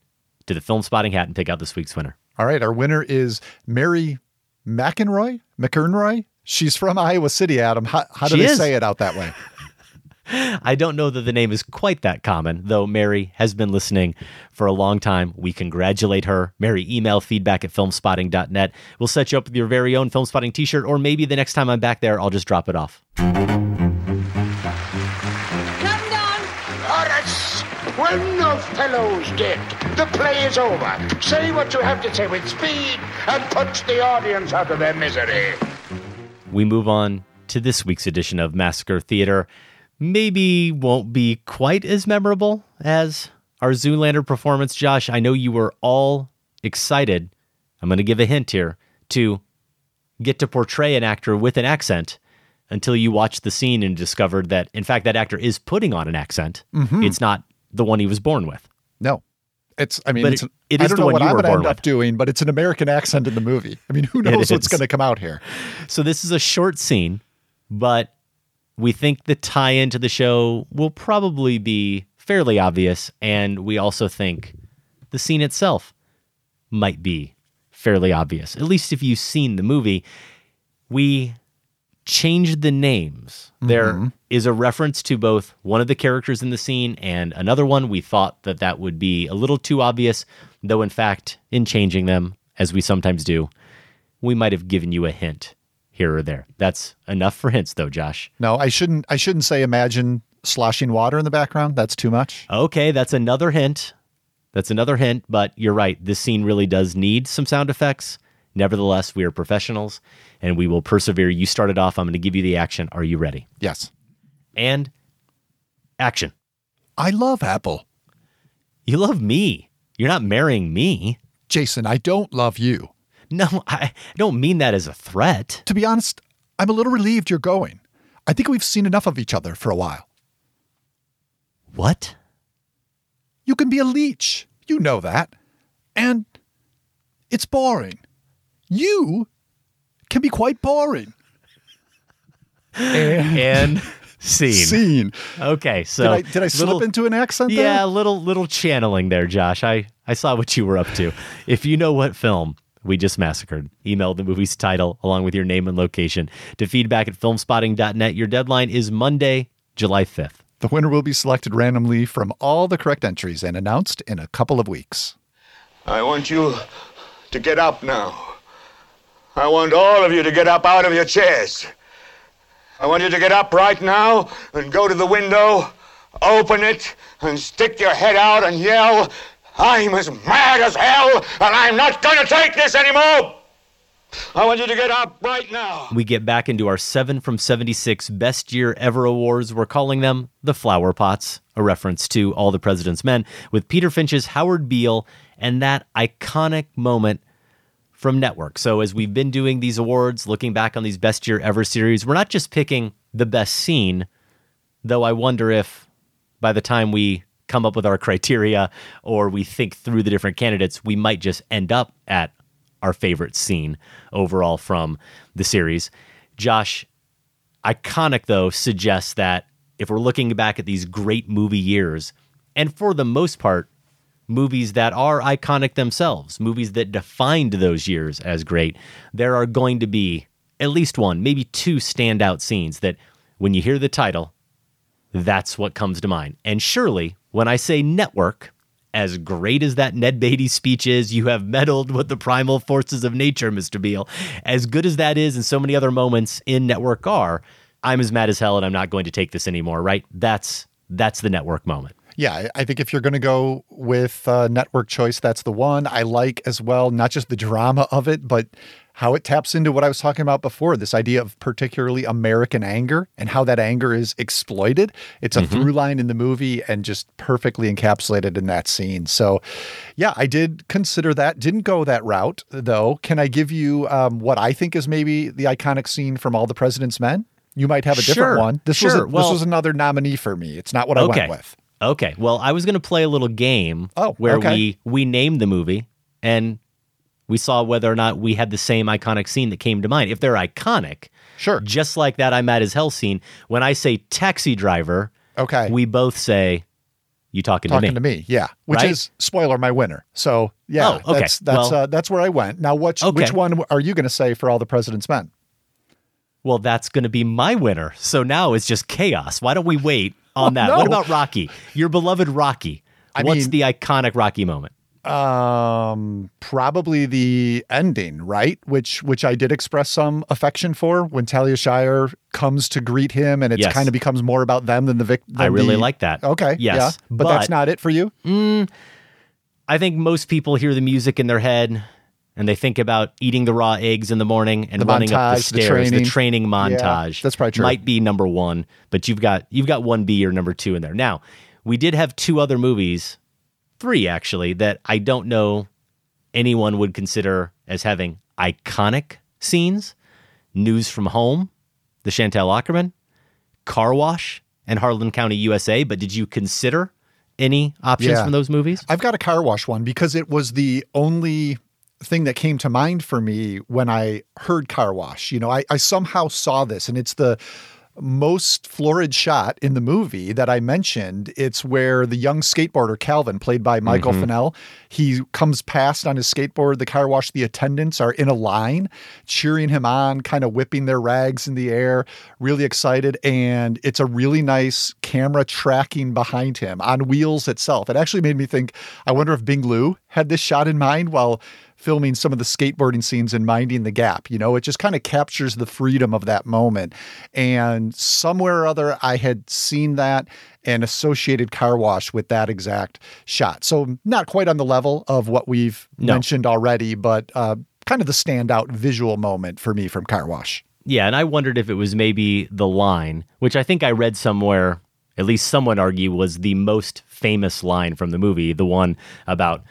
to the film spotting hat and pick out this week's winner. All right. Our winner is Mary McEnroy. McEnroy. She's from Iowa City, Adam. How, how do She they is. say it out that way? <laughs> I don't know that the name is quite that common, though Mary has been listening for a long time. We congratulate her. Mary, email feedback at filmspotting.net. We'll set you up with your very own Film Spotting t shirt, or maybe the next time I'm back there, I'll just drop it off. Come down, Horace, when the fellow's dead, the play is over. Say what you have to say with speed and put the audience out of their misery. We move on to this week's edition of Massacre Theater. Maybe won't be quite as memorable as our Zoolander performance. Josh, I know you were all excited. I'm going to give a hint here to get to portray an actor with an accent until you watched the scene and discovered that, in fact, that actor is putting on an accent. Mhm. It's not the one he was born with. No. It's, I mean, But it's, it- it I don't the know one what you I'm were going to born end up with. doing, but it's an American accent in the movie. I mean, who <laughs> knows what's going to come out here? So this is a short scene, but we think the tie into the show will probably be fairly obvious. And we also think the scene itself might be fairly obvious, at least if you've seen the movie. We changed the names. There mm-hmm. is a reference to both one of the characters in the scene and another one. We thought that that would be a little too obvious, though, in fact, in changing them, as we sometimes do, we might have given you a hint here or there. That's enough for hints, though, Josh. No, I shouldn't. I shouldn't say imagine sloshing water in the background. That's too much. Okay, that's another hint. That's another hint, but you're right. This scene really does need some sound effects. Nevertheless, we are professionals and we will persevere. You started off. I'm going to give you the action. Are you ready? Yes. And action. I love Apple. You love me. You're not marrying me. Jason, I don't love you. No, I don't mean that as a threat. To be honest, I'm a little relieved you're going. I think we've seen enough of each other for a while. What? You can be a leech. You know that. And it's boring. You can be quite boring. And, <laughs> and scene. Scene. Okay, so did I, did I slip little- into an accent there? Yeah, little little channeling there, Josh. I I saw what you were up to. if you know what film we just massacred, email the movie's title along with your name and location to feedback at filmspotting.net. Your deadline is Monday, July 5th. The winner will be selected randomly from all the correct entries and announced in a couple of weeks. I want you to get up now. I want all of you to get up out of your chairs. I want you to get up right now and go to the window, open it, and stick your head out and yell, I'm as mad as hell, and I'm not going to take this anymore. I want you to get up right now. We get back into our 7 from 76 Best Year Ever awards. We're calling them the Flower Pots, a reference to All the President's Men, with Peter Finch's Howard Beale and that iconic moment from Network. So, as we've been doing these awards, looking back on these Best Year Ever series, we're not just picking the best scene, though I wonder if by the time we come up with our criteria or we think through the different candidates, we might just end up at our favorite scene overall from the series. Josh, iconic though suggests that if we're looking back at these great movie years, and for the most part, movies that are iconic themselves, movies that defined those years as great, there are going to be at least one, maybe two standout scenes that when you hear the title, that's what comes to mind. And surely, when I say network, as great as that Ned Beatty speech is, you have meddled with the primal forces of nature, Mr. Beale. As good as that is, and so many other moments in Network are, I'm as mad as hell and I'm not going to take this anymore, right? That's that's the network moment. Yeah, I- think if you're going to go with uh, network choice, that's the one. I like as well, not just the drama of it, but how it taps into what I was talking about before this idea of particularly American anger and how that anger is exploited. It's a Mhm. through line in the movie and just perfectly encapsulated in that scene. So, yeah, I did consider that. Didn't go that route, though. Can I give you um, what I think is maybe the iconic scene from All the President's Men? You might have a different Sure, one. This was a, sure. Well- this was another nominee for me. It's not what I okay. went with. Okay. Well, I was going to play a little game Oh, where okay. we we named the movie and we saw whether or not we had the same iconic scene that came to mind. If they're iconic, sure. Just like that I'm at as hell scene, when I say taxi driver, okay. we both say you talking, talking to me. Talking to me. Yeah, which Right? is spoiler my winner. So yeah, Oh, okay. that's that's Well- uh, that's where I went. Now, which Okay. which one are you going to say for all the President's Men? Well, that's going to be my winner. So now it's just chaos. Why don't we wait on Oh, that? no. What about Rocky? Your beloved Rocky. I What's mean- the iconic Rocky moment? Um, probably the ending, right? Which which I did express some affection for when Talia Shire comes to greet him, and it Yes. kind of becomes more about them than the victim. I really like that. Okay, Yes, yeah, but, that's but- not it for you. Mm, I think most people hear the music in their head and they think about eating the raw eggs in the morning and The running up the stairs the training. training Yeah, montage. that's probably true. Might be number one, but you've got you've got one B or number two in there. Now, we did have two other movies, three actually, that I don't know anyone would consider as having iconic scenes. News from Home, the Chantal Akerman, Car Wash, and Harlan County, USA. But did you consider any options Yeah. from those movies? I've got a car wash one because it was the only thing that came to mind for me when I heard car wash. You know, I, I somehow saw this and it's the most florid shot in the movie that I mentioned. It's where the young skateboarder Calvin, played by Michael Mhm. Fennell, he comes past on his skateboard. The car wash, the attendants are in a line cheering him on, kind of whipping their rags in the air, really excited. And it's a really nice camera tracking behind him on wheels itself. It actually made me think, I wonder if Bing Liu had this shot in mind while filming some of the skateboarding scenes and minding the gap. You know, it just kind of captures the freedom of that moment. And somewhere or other, I had seen that and associated car wash with that exact shot. So not quite on the level of what we've No. mentioned already, but uh, kind of the standout visual moment for me from car wash. Yeah, and I wondered if it was maybe the line, which I think I read somewhere, at least someone argue was the most famous line from the movie, the one about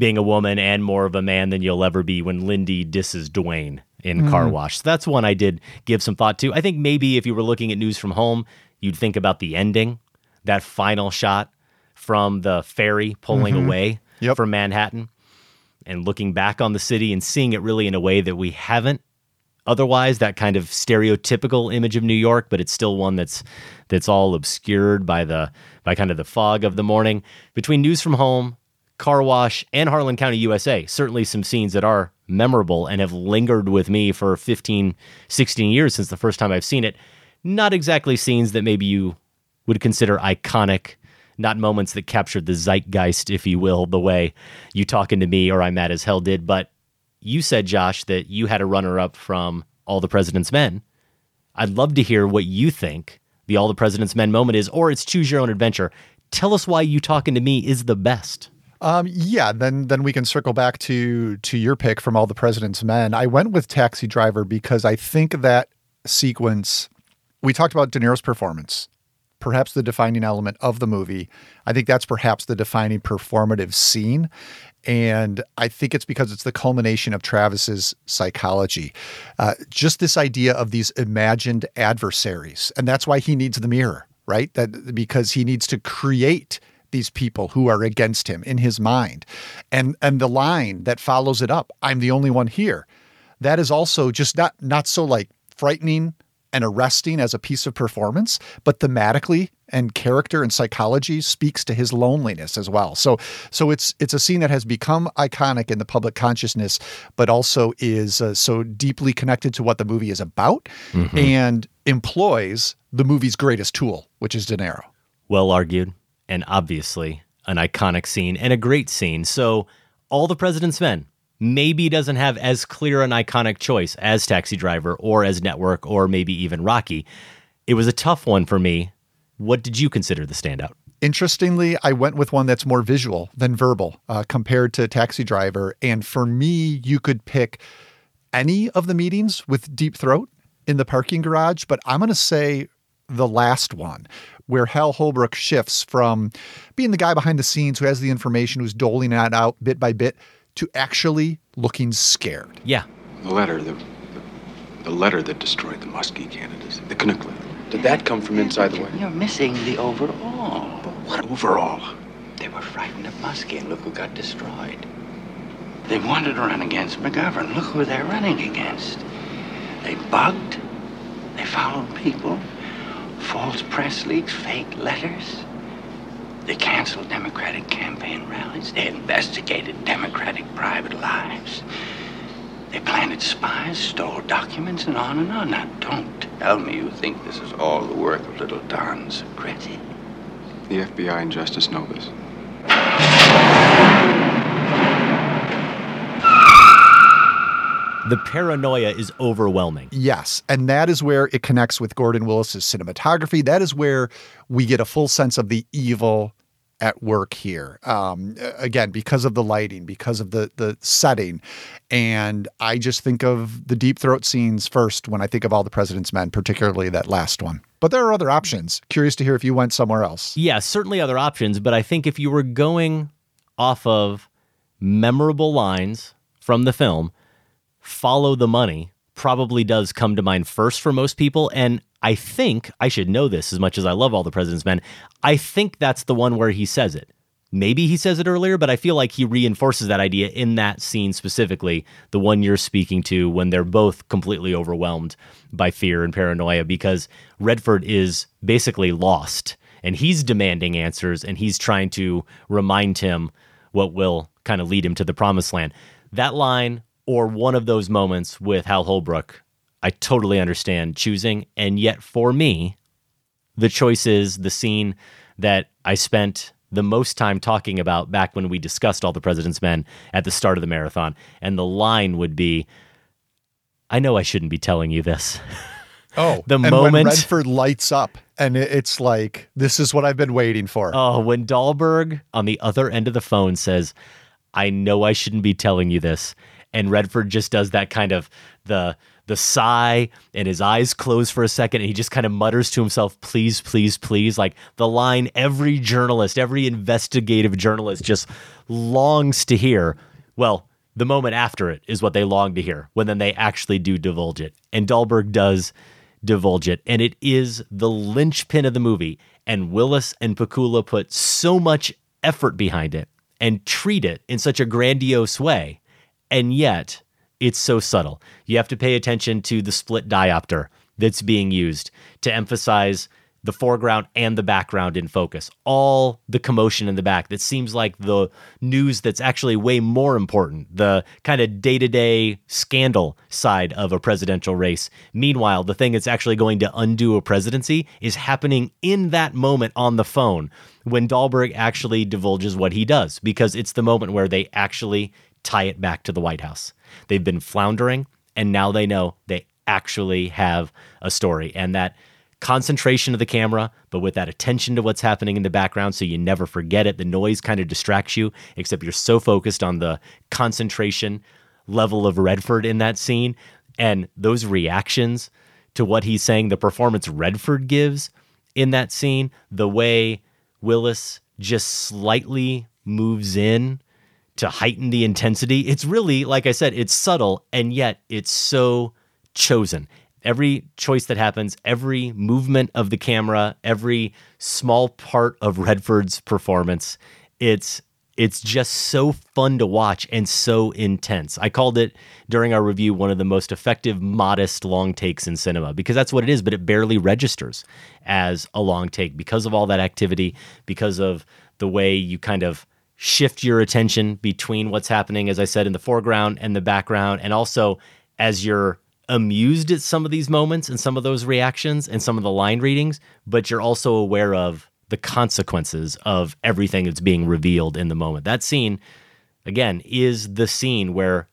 being a woman and more of a man than you'll ever be when Lindy disses Dwayne in Car Mhm. Wash. So that's one I did give some thought to. I think maybe if you were looking at News from Home, you'd think about the ending, that final shot from the ferry pulling Mhm. away from Manhattan and looking back on the city and seeing it really in a way that we haven't otherwise that kind of stereotypical image of New York but it's still one that's that's all obscured by the by kind of the fog of the morning between news from home car wash and Harlan County USA certainly some scenes that are memorable and have lingered with me for 15 16 years since the first time I've seen it not exactly scenes that maybe you would consider iconic not moments that captured the zeitgeist if you will the way you talking to me or I'm mad as hell did but you said, Josh, that you had a runner up from All the President's Men. I'd love to hear what you think the All the President's Men moment is, or it's Choose Your Own Adventure. Tell us why you talking to me is the best. Um, yeah, then then we can circle back to to your pick from all the President's Men. I went with Taxi Driver because I think that sequence. We talked about De Niro's performance, perhaps the defining element of the movie. I think that's perhaps the defining performative scene. And I think it's because it's the culmination of Travis's psychology. Uh, just this idea of these imagined adversaries. And that's why he needs the mirror, right? That because he needs to create these people who are against him in his mind. And and the line that follows it up, I'm the only one here. That is also just not not so like frightening and arresting as a piece of performance, but thematically and character and psychology speaks to his loneliness as well. So so it's it's a scene that has become iconic in the public consciousness, but also is uh, so deeply connected to what the movie is about Mhm. and employs the movie's greatest tool, which is De Niro. Well argued, and obviously an iconic scene and a great scene. So, All the President's Men maybe doesn't have as clear an iconic choice as Taxi Driver or as Network or maybe even Rocky. It was a tough one for me. What did you consider the standout? Interestingly, I went with one that's more visual than verbal uh, compared to Taxi Driver. And for me, you could pick any of the meetings with Deep Throat in the parking garage, but I'm going to say the last one, where Hal Holbrook shifts from being the guy behind the scenes who has the information, who's doling it out bit by bit, to actually looking scared. Yeah. The letter, the, the, the letter that destroyed the Muskie candidacy, the Canuck letter. Did that come from inside the way? You're missing the overall. But what overall? They were frightened of Muskie, and look who got destroyed. They wanted to run against McGovern. Look who they're running against. They bugged. They followed people. False press leaks, fake letters. They canceled Democratic campaign rallies. They investigated Democratic private lives. They planted spies, stole documents, and on and on. Now, don't tell me you think this is all the work of little Don Segretti. The FBI and Justice know this. The paranoia is overwhelming. Yes. And that is where it connects with Gordon Willis's cinematography. That is where we get a full sense of the evil at work here. Um, again, because of the lighting, because of the the setting. And I just think of the deep throat scenes first when I think of all the President's Men, particularly that last one. But there are other options. Curious to hear if you went somewhere else. Yeah, certainly other options, but I think if you were going off of memorable lines from the film, follow the money probably does come to mind first for most people. And I think I should know this as much as I love all the President's Men. I think that's the one where he says it. Maybe he says it earlier, but I feel like he reinforces that idea in that scene specifically, the one you're speaking to when they're both completely overwhelmed by fear and paranoia because Redford is basically lost and he's demanding answers and he's trying to remind him what will kind of lead him to the promised land. That line or one of those moments with Hal Holbrook, I totally understand choosing. And yet for me, the choice is the scene that I spent the most time talking about back when we discussed all the President's Men at the start of the marathon. And the line would be, I know I shouldn't be telling you this. <laughs> Oh, the and moment when Redford lights up, and it's like this is what I've been waiting for. Oh, when Dahlberg on the other end of the phone says, I know I shouldn't be telling you this. And Redford just does that kind of the the sigh and his eyes close for a second and he just kind of mutters to himself, please, please, please. Like the line every journalist, every investigative journalist just longs to hear. Well, the moment after it is what they long to hear when then they actually do divulge it. And Dahlberg does divulge it. And it is the linchpin of the movie. And Willis and Pakula put so much effort behind it and treat it in such a grandiose way. And yet, it's so subtle. You have to pay attention to the split diopter that's being used to emphasize the foreground and the background in focus. All the commotion in the back that seems like the news that's actually way more important, the kind of day to day scandal side of a presidential race. Meanwhile, the thing that's actually going to undo a presidency is happening in that moment on the phone when Dahlberg actually divulges what he does, because it's the moment where they actually tie it back to the White House. They've been floundering, and now they know they actually have a story. And that concentration of the camera, but with that attention to what's happening in the background so you never forget it. The noise kind of distracts you, except you're so focused on the concentration level of Redford in that scene. And those reactions to what he's saying, the performance Redford gives in that scene, the way Willis just slightly moves in to heighten the intensity. It's really, like I said, it's subtle and yet it's so chosen. Every choice that happens, every movement of the camera, every small part of Redford's performance, it's it's just so fun to watch and so intense. I called it during our review one of the most effective modest long takes in cinema because that's what it is, but it barely registers as a long take because of all that activity, because of the way you kind of shift your attention between what's happening, as I said, in the foreground and the background. And also, as you're amused at some of these moments and some of those reactions and some of the line readings, but you're also aware of the consequences of everything that's being revealed in the moment. That scene, again, is the scene where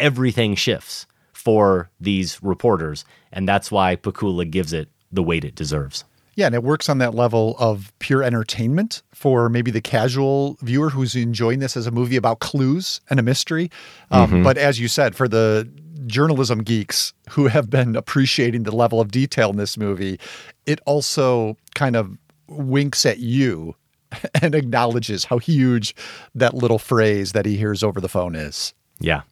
everything shifts for these reporters. And that's why Pakula gives it the weight it deserves. Yeah, and it works on that level of pure entertainment for maybe the casual viewer who's enjoying this as a movie about clues and a mystery. Um, Mhm. But as you said, for the journalism geeks who have been appreciating the level of detail in this movie, it also kind of winks at you <laughs> and acknowledges how huge that little phrase that he hears over the phone is. Yeah.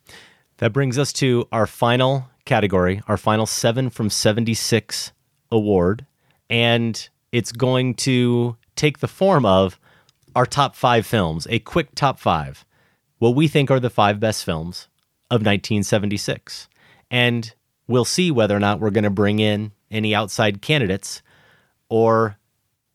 That brings us to our final category, our final seven from 76 award. And it's going to take the form of our top five films, a quick top five, what we think are the five best films of 1976. And we'll see whether or not we're going to bring in any outside candidates or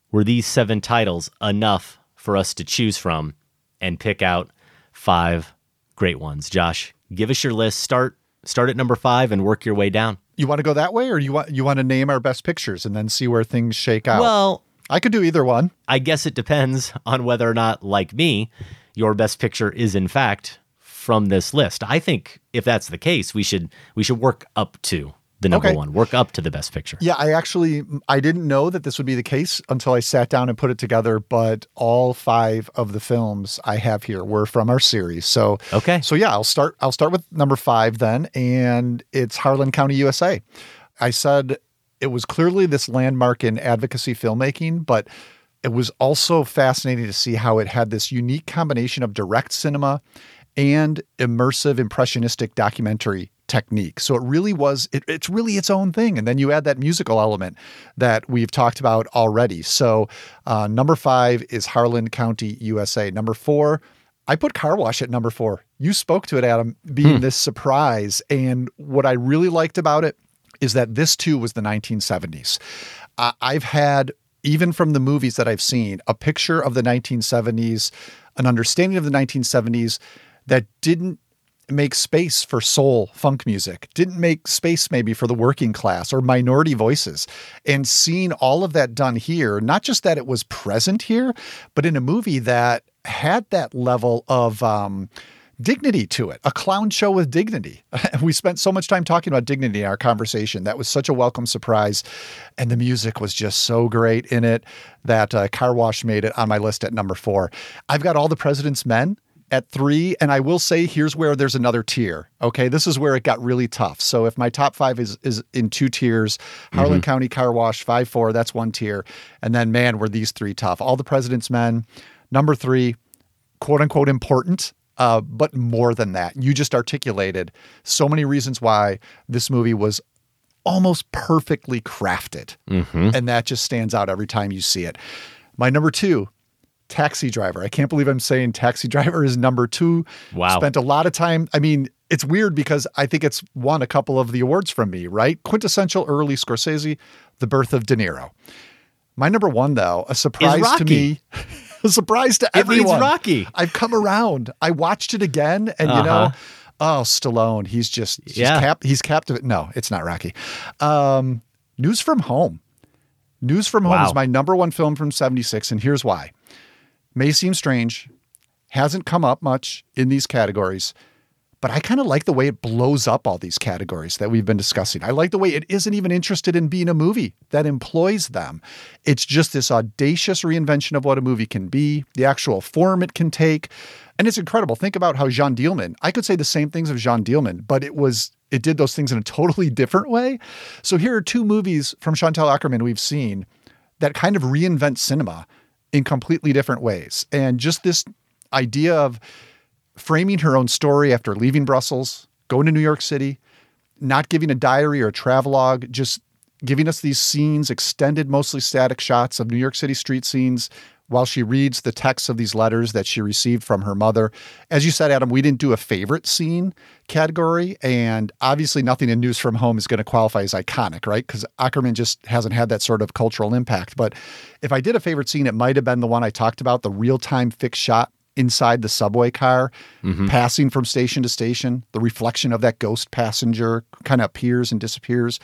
were these seven titles enough for us to choose from and pick out five great ones? Josh, give us your list. Start start at number five and work your way down. You want to go that way, or you want you want to name our best pictures and then see where things shake out? Well, I could do either one. I guess it depends on whether or not, like me, your best picture is in fact from this list. I think if that's the case, we should we should work up to the number Okay. one. Work up to the best picture. Yeah, I actually I didn't know that this would be the case until I sat down and put it together. But all five of the films I have here were from our series. So okay, so yeah, I'll start. I'll start with number five then, and it's Harlan County, USA. I said it was clearly this landmark in advocacy filmmaking, but it was also fascinating to see how it had this unique combination of direct cinema and immersive impressionistic documentary technique. So it really was it, it's really its own thing and then you add that musical element that we've talked about already. So uh, number 5 is Harlan County USA. Number 4 I put Car Wash at number 4. You spoke to it Adam being Hmm. this surprise and what I really liked about it is that this too was the 1970s. Uh, I've had even from the movies that I've seen, a picture of the 1970s, an understanding of the 1970s that didn't make space for soul funk music, didn't make space maybe for the working class or minority voices. And seeing all of that done here, not just that it was present here, but in a movie that had that level of um, dignity to it, a clown show with dignity. <laughs> we spent so much time talking about dignity in our conversation. That was such a welcome surprise. And the music was just so great in it that uh, Car Wash made it on my list at number four. I've got All the President's Men at three. And I will say, here's where there's another tier. Okay. This is where it got really tough. So if my top five is, is in two tiers, Harlan County Car Wash, five, four, that's one tier. And then, man, were these three tough. All the President's Men, number three, quote unquote important. Uh, but more than that, you just articulated so many reasons why this movie was almost perfectly crafted. Mhm. And that just stands out every time you see it. My number two, Taxi Driver. I can't believe I'm saying Taxi <laughs> Driver is number two. Wow. Spent a lot of time. I mean, it's weird because I think it's won a couple of the awards from me, right? Quintessential early Scorsese, The Birth of De Niro. My number one, though, a surprise to me. <laughs> a surprise to It everyone. Rocky. I've come around. I watched it again, and you know, Uh-huh. oh, Stallone, he's just, he's Yeah. cap, he's captive. No, it's not Rocky. Um, News from Home. News from Home Wow. is my number one film from 76, and here's why. May seem strange, hasn't come up much in these categories, but I kind of like the way it blows up all these categories that we've been discussing. I like the way it isn't even interested in being a movie that employs them. It's just this audacious reinvention of what a movie can be, the actual form it can take. And it's incredible. Think about how Jeanne Dielman, I could say the same things of Jeanne Dielman, but it was it did those things in a totally <laughs> different way. So here are two movies from Chantal Akerman we've seen that kind of reinvent cinema in completely different ways. And just this idea of framing her own story after leaving Brussels, going to New York City, not giving a diary or a travelogue, just giving us these scenes, extended, mostly static shots of New York City street scenes while she reads the texts of these letters that she received from her mother. As you said, Adam, we didn't do a favorite scene category, and obviously nothing in News from Home is going to qualify as iconic, right? Because Akerman just hasn't had that sort of cultural impact. But if I did a favorite scene, it might have been the one I talked about, the real-time fixed shot inside the subway car, Mhm. passing from station to station. The reflection of that ghost passenger kind of appears and disappears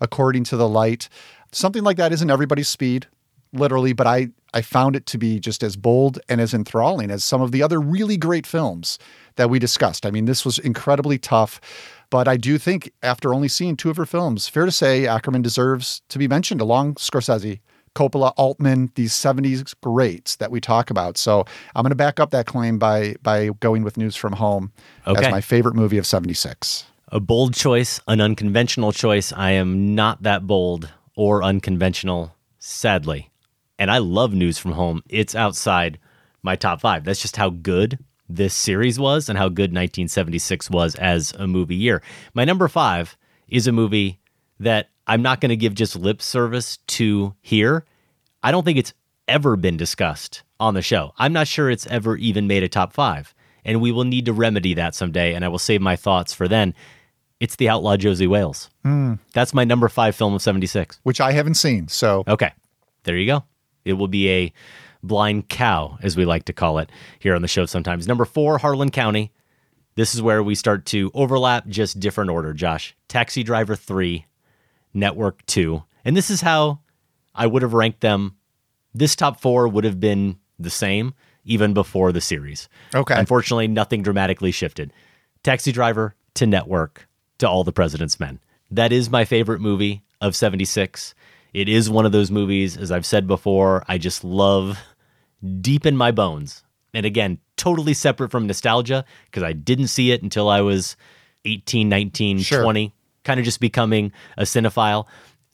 according to the light. Something like that isn't everybody's speed, literally, but I, I found it to be just as bold and as enthralling as some of the other really great films that we discussed. I mean, this was incredibly tough, but I do think after only seeing two of her films, fair to say Akerman deserves to be mentioned along Scorsese. Coppola, Altman, these 70s greats that we talk about. So I'm going to back up that claim by by going with News from Home Okay. as my favorite movie of 76. A bold choice, an unconventional choice. I am not that bold or unconventional, sadly. And I love News from Home. It's outside my top five. That's just how good this series was and how good 1976 was as a movie year. My number five is a movie that I'm not going to give just lip service to here. I don't think it's ever been discussed on the show. I'm not sure it's ever even made a top five. And we will need to remedy that someday. And I will save my thoughts for then. It's The Outlaw Josey Wales. Hmm. That's my number five film of 76. Which I haven't seen. So Okay. There you go. It will be a blind cow, as we like to call it here on the show sometimes. Number four, Harlan County. This is where we start to overlap, just different order, Josh. Taxi Driver 3, Network 2. And this is how I would have ranked them. This top four would have been the same even before the series. Okay. Unfortunately, nothing dramatically shifted. Taxi Driver to Network to All the President's Men. That is my favorite movie of 76. It is one of those movies, as I've said before, I just love deep in my bones. And again, totally separate from nostalgia because I didn't see it until I was 18, 19, Sure. 20, kind of just becoming a cinephile.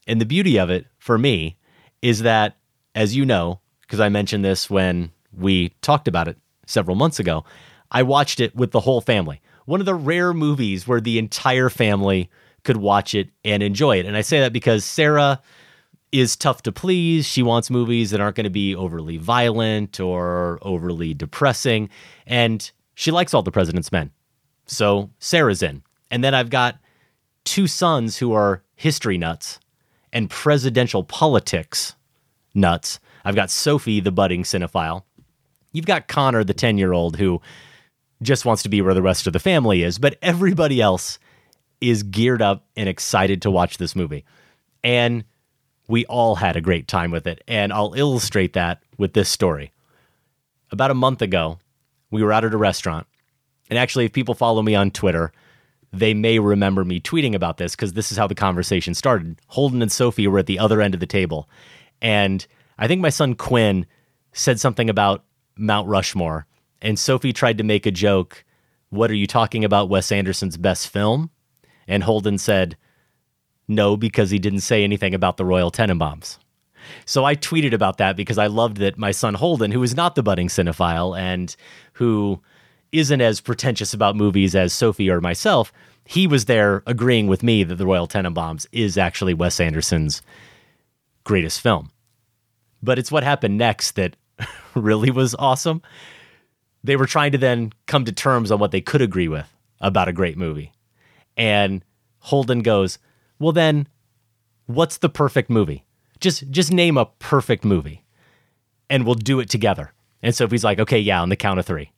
And the beauty of it for me is that, as you know, because I mentioned this when we talked about it several months ago, I watched it with the whole family. One of the rare movies where the entire family could watch it and enjoy it. And I say that because Sarah is tough to please. She wants movies that aren't going to be overly violent or overly depressing. And she likes All the President's Men. So Sarah's in. And then I've got two sons who are history nuts and presidential politics nuts. I've got Sophie, the budding cinephile. You've got Connor, the 10 year old, who just wants to be where the rest of the family is. But everybody else is geared up and excited to watch this movie. And we all had a great time with it. And I'll illustrate that with this story. About a month ago, we were out at a restaurant. And actually, if people follow me on Twitter, they may remember me tweeting about this because this is how the conversation started. Holden and Sophie were at the other end of the table. And I think my son Quinn said something about Mount Rushmore. And Sophie tried to make a joke. What are you talking about? Wes Anderson's best film? And Holden said, no, because he didn't say anything about the Royal Tenenbaums. So I tweeted about that because I loved that my son Holden, who is not the budding cinephile and who isn't as pretentious about movies as Sophie or myself, he was there agreeing with me that The Royal Tenenbaums is actually Wes Anderson's greatest film. But it's what happened next that <laughs> really was awesome. They were trying to then come to terms on what they could agree with about a great movie. And Holden goes, "Well then, what's the perfect movie? Just just name a perfect movie and we'll do it together." And Sophie's like, "Okay, yeah, on the count of 3."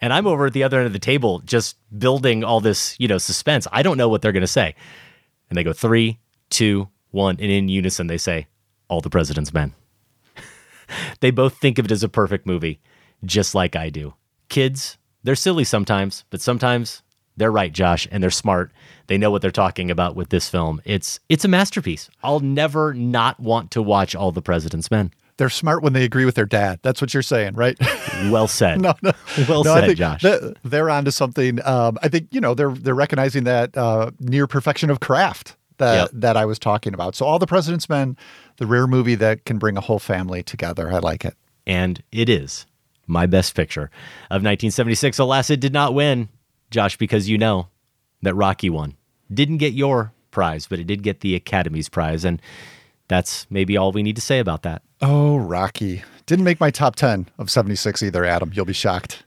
And I'm over at the other end of the table just building all this, you know, suspense. I don't know what they're going to say. And they go three, two, one, and in unison they say, All the President's Men. <laughs> they both think of it as a perfect movie, just like I do. Kids, they're silly sometimes, but sometimes they're right, Josh, and they're smart. They know what they're talking about with this film. It's it's a masterpiece. I'll never not want to watch All the President's Men. They're smart when they agree with their dad. That's what you're saying, right? <laughs> Well said. <laughs> no, no, well no, said, Josh. They're, they're onto something. Um, I think you know they're they're recognizing that uh, near perfection of craft that Yep. that I was talking about. So all the President's Men, the rare movie that can bring a whole family together. I like it. and it is my best picture of 1976. Alas, it did not win, Josh, because you know that Rocky won. Didn't get your prize, but it did get the Academy's prize. And that's maybe all we need to say about that. Oh, Rocky didn't make my top ten of '76 either. Adam, you'll be shocked.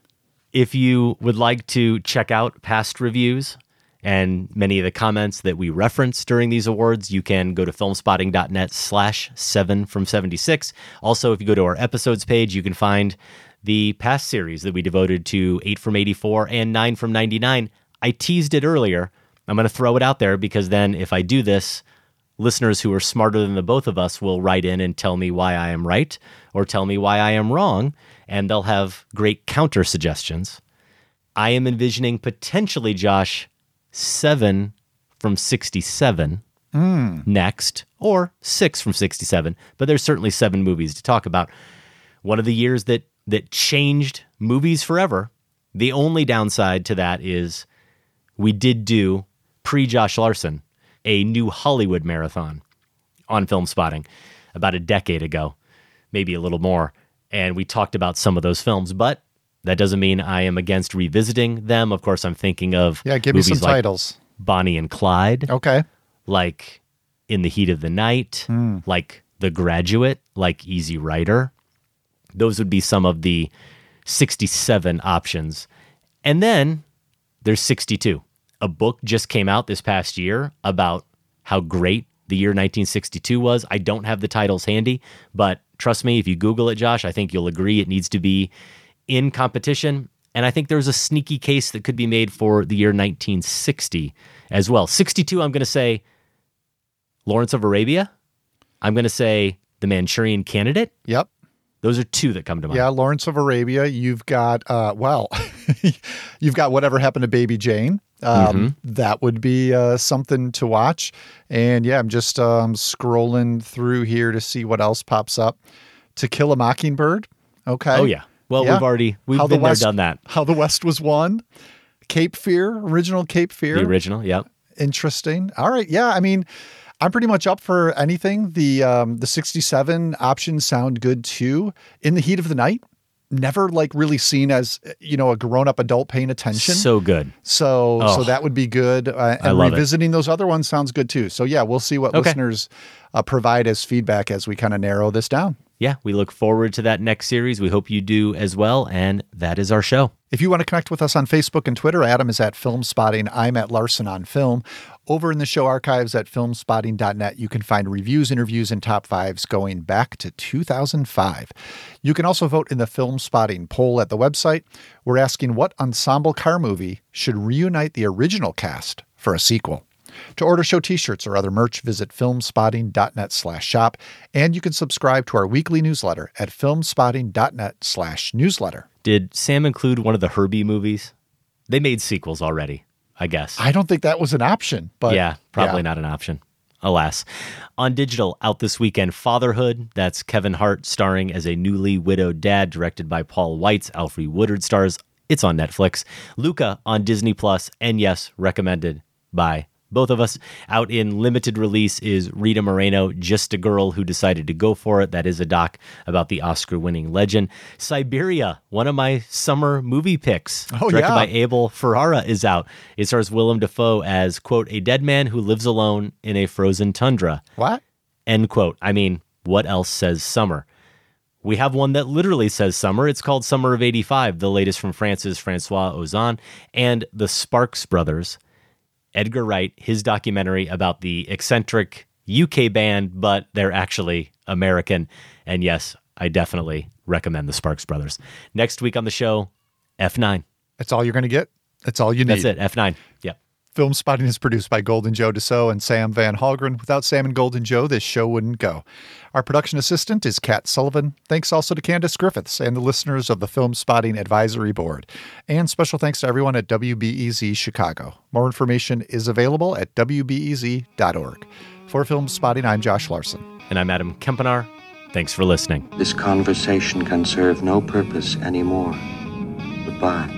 If you would like to check out past reviews and many of the comments that we reference during these awards, you can go to filmspotting.net slash seven from 76. Also, if you go to our episodes page, you can find the past series that we devoted to eight from 84 and nine from 99. I teased it earlier. I'm going to throw it out there because then if I do this, listeners who are smarter than the both of us will write in and tell me why I am right or tell me why I am wrong, and they'll have great counter suggestions. I am envisioning potentially, Josh, seven from 67 Mm. next, or six from 67, but there's certainly seven movies to talk about. One of the years that that changed movies forever. The only downside to that is we did do pre Josh Larsen a new Hollywood marathon on film spotting about a decade ago, maybe a little more. And we talked about some of those films, but that doesn't mean I am against revisiting them. Of course, I'm thinking of Yeah, give me some like titles. Bonnie and Clyde, Okay. like In the Heat of the Night, Hmm. like The Graduate, like Easy Rider. Those would be some of the 67 options. And then there's 62. A book just came out this past year about how great the year 1962 was. I don't have the titles handy, but trust me, if you Google it, Josh, I think you'll agree it needs to be in competition. And I think there's a sneaky case that could be made for the year 1960 as well. 62, I'm going to say Lawrence of Arabia. I'm going to say The Manchurian Candidate. Yep. Those are two that come to mind. Yeah, Lawrence of Arabia. You've got uh, well, <laughs> you've got whatever happened to Baby Jane. Um, That would be uh, something to watch. And yeah, I'm just um, scrolling through here to see what else pops up. To Kill a Mockingbird. Okay. Oh, yeah. Well, we've already- we've How the been there, done that. How the West was won. Cape Fear, original Cape Fear. The original, yep. Interesting. All right. Yeah. I mean, I'm pretty much up for anything. The um, the 67 options sound good too. In the heat of the night, never like really seen as you know a grown up adult paying attention. So good. So so Oh. that would be good. Uh, I and love it. revisiting those other ones sounds good too. So yeah, we'll see what Okay. listeners uh, provide as feedback as we kind of narrow this down. Yeah, we look forward to that next series. We hope you do as well. And that is our show. If you want to connect with us on Facebook and Twitter, Adam is at Film Spotting. I'm at Larsen on Film. Over in the show archives at filmspotting.net, you can find reviews, interviews, and top fives going back to 2005. You can also vote in the Film Spotting poll at the website. We're asking what ensemble car movie should reunite the original cast for a sequel. To order show t-shirts or other merch, visit filmspotting.net slash shop, and you can subscribe to our weekly newsletter at filmspotting.net slash newsletter. Did Sam include one of the Herbie movies? They made sequels already, I guess. I don't think that was an option, but yeah, probably yeah. not an option. alas. On digital, out this weekend, Fatherhood. That's Kevin Hart starring as a newly widowed dad, directed by Paul Weitz. Alfre Woodard stars. It's on Netflix. Luca on Disney Plus, and yes, recommended by both of us. Out in limited release is Rita Moreno, Just a Girl Who Decided to Go For It. That is a doc about the Oscar winning legend. Siberia, one of my summer movie picks, Oh, directed yeah. by Abel Ferrara, is out. It stars Willem Dafoe as, quote, a dead man who lives alone in a frozen tundra. What? End quote. I mean, what else says summer? We have one that literally says summer. It's called Summer of 85, the latest from France's Francois Ozon and the Sparks brothers. Edgar Wright, his documentary about the eccentric UK band, but they're actually American. And yes, I definitely recommend the Sparks brothers. Next week on the show, F9. That's all you're going to get. That's all you need. That's it, F9. Yep. Film Spotting is produced by Golden Joe Deso and Sam Van Hallgren. Without Sam and Golden Joe, this show wouldn't go. Our production assistant is Kat Sullivan. Thanks also to Candace Griffiths and the listeners of the Film Spotting Advisory Board. And special thanks to everyone at WBEZ Chicago. More information is available at WBEZ.org. For Film Spotting, I'm Josh Larsen. And I'm Adam Kempenaar. Thanks for listening. This conversation can serve no purpose anymore. Goodbye.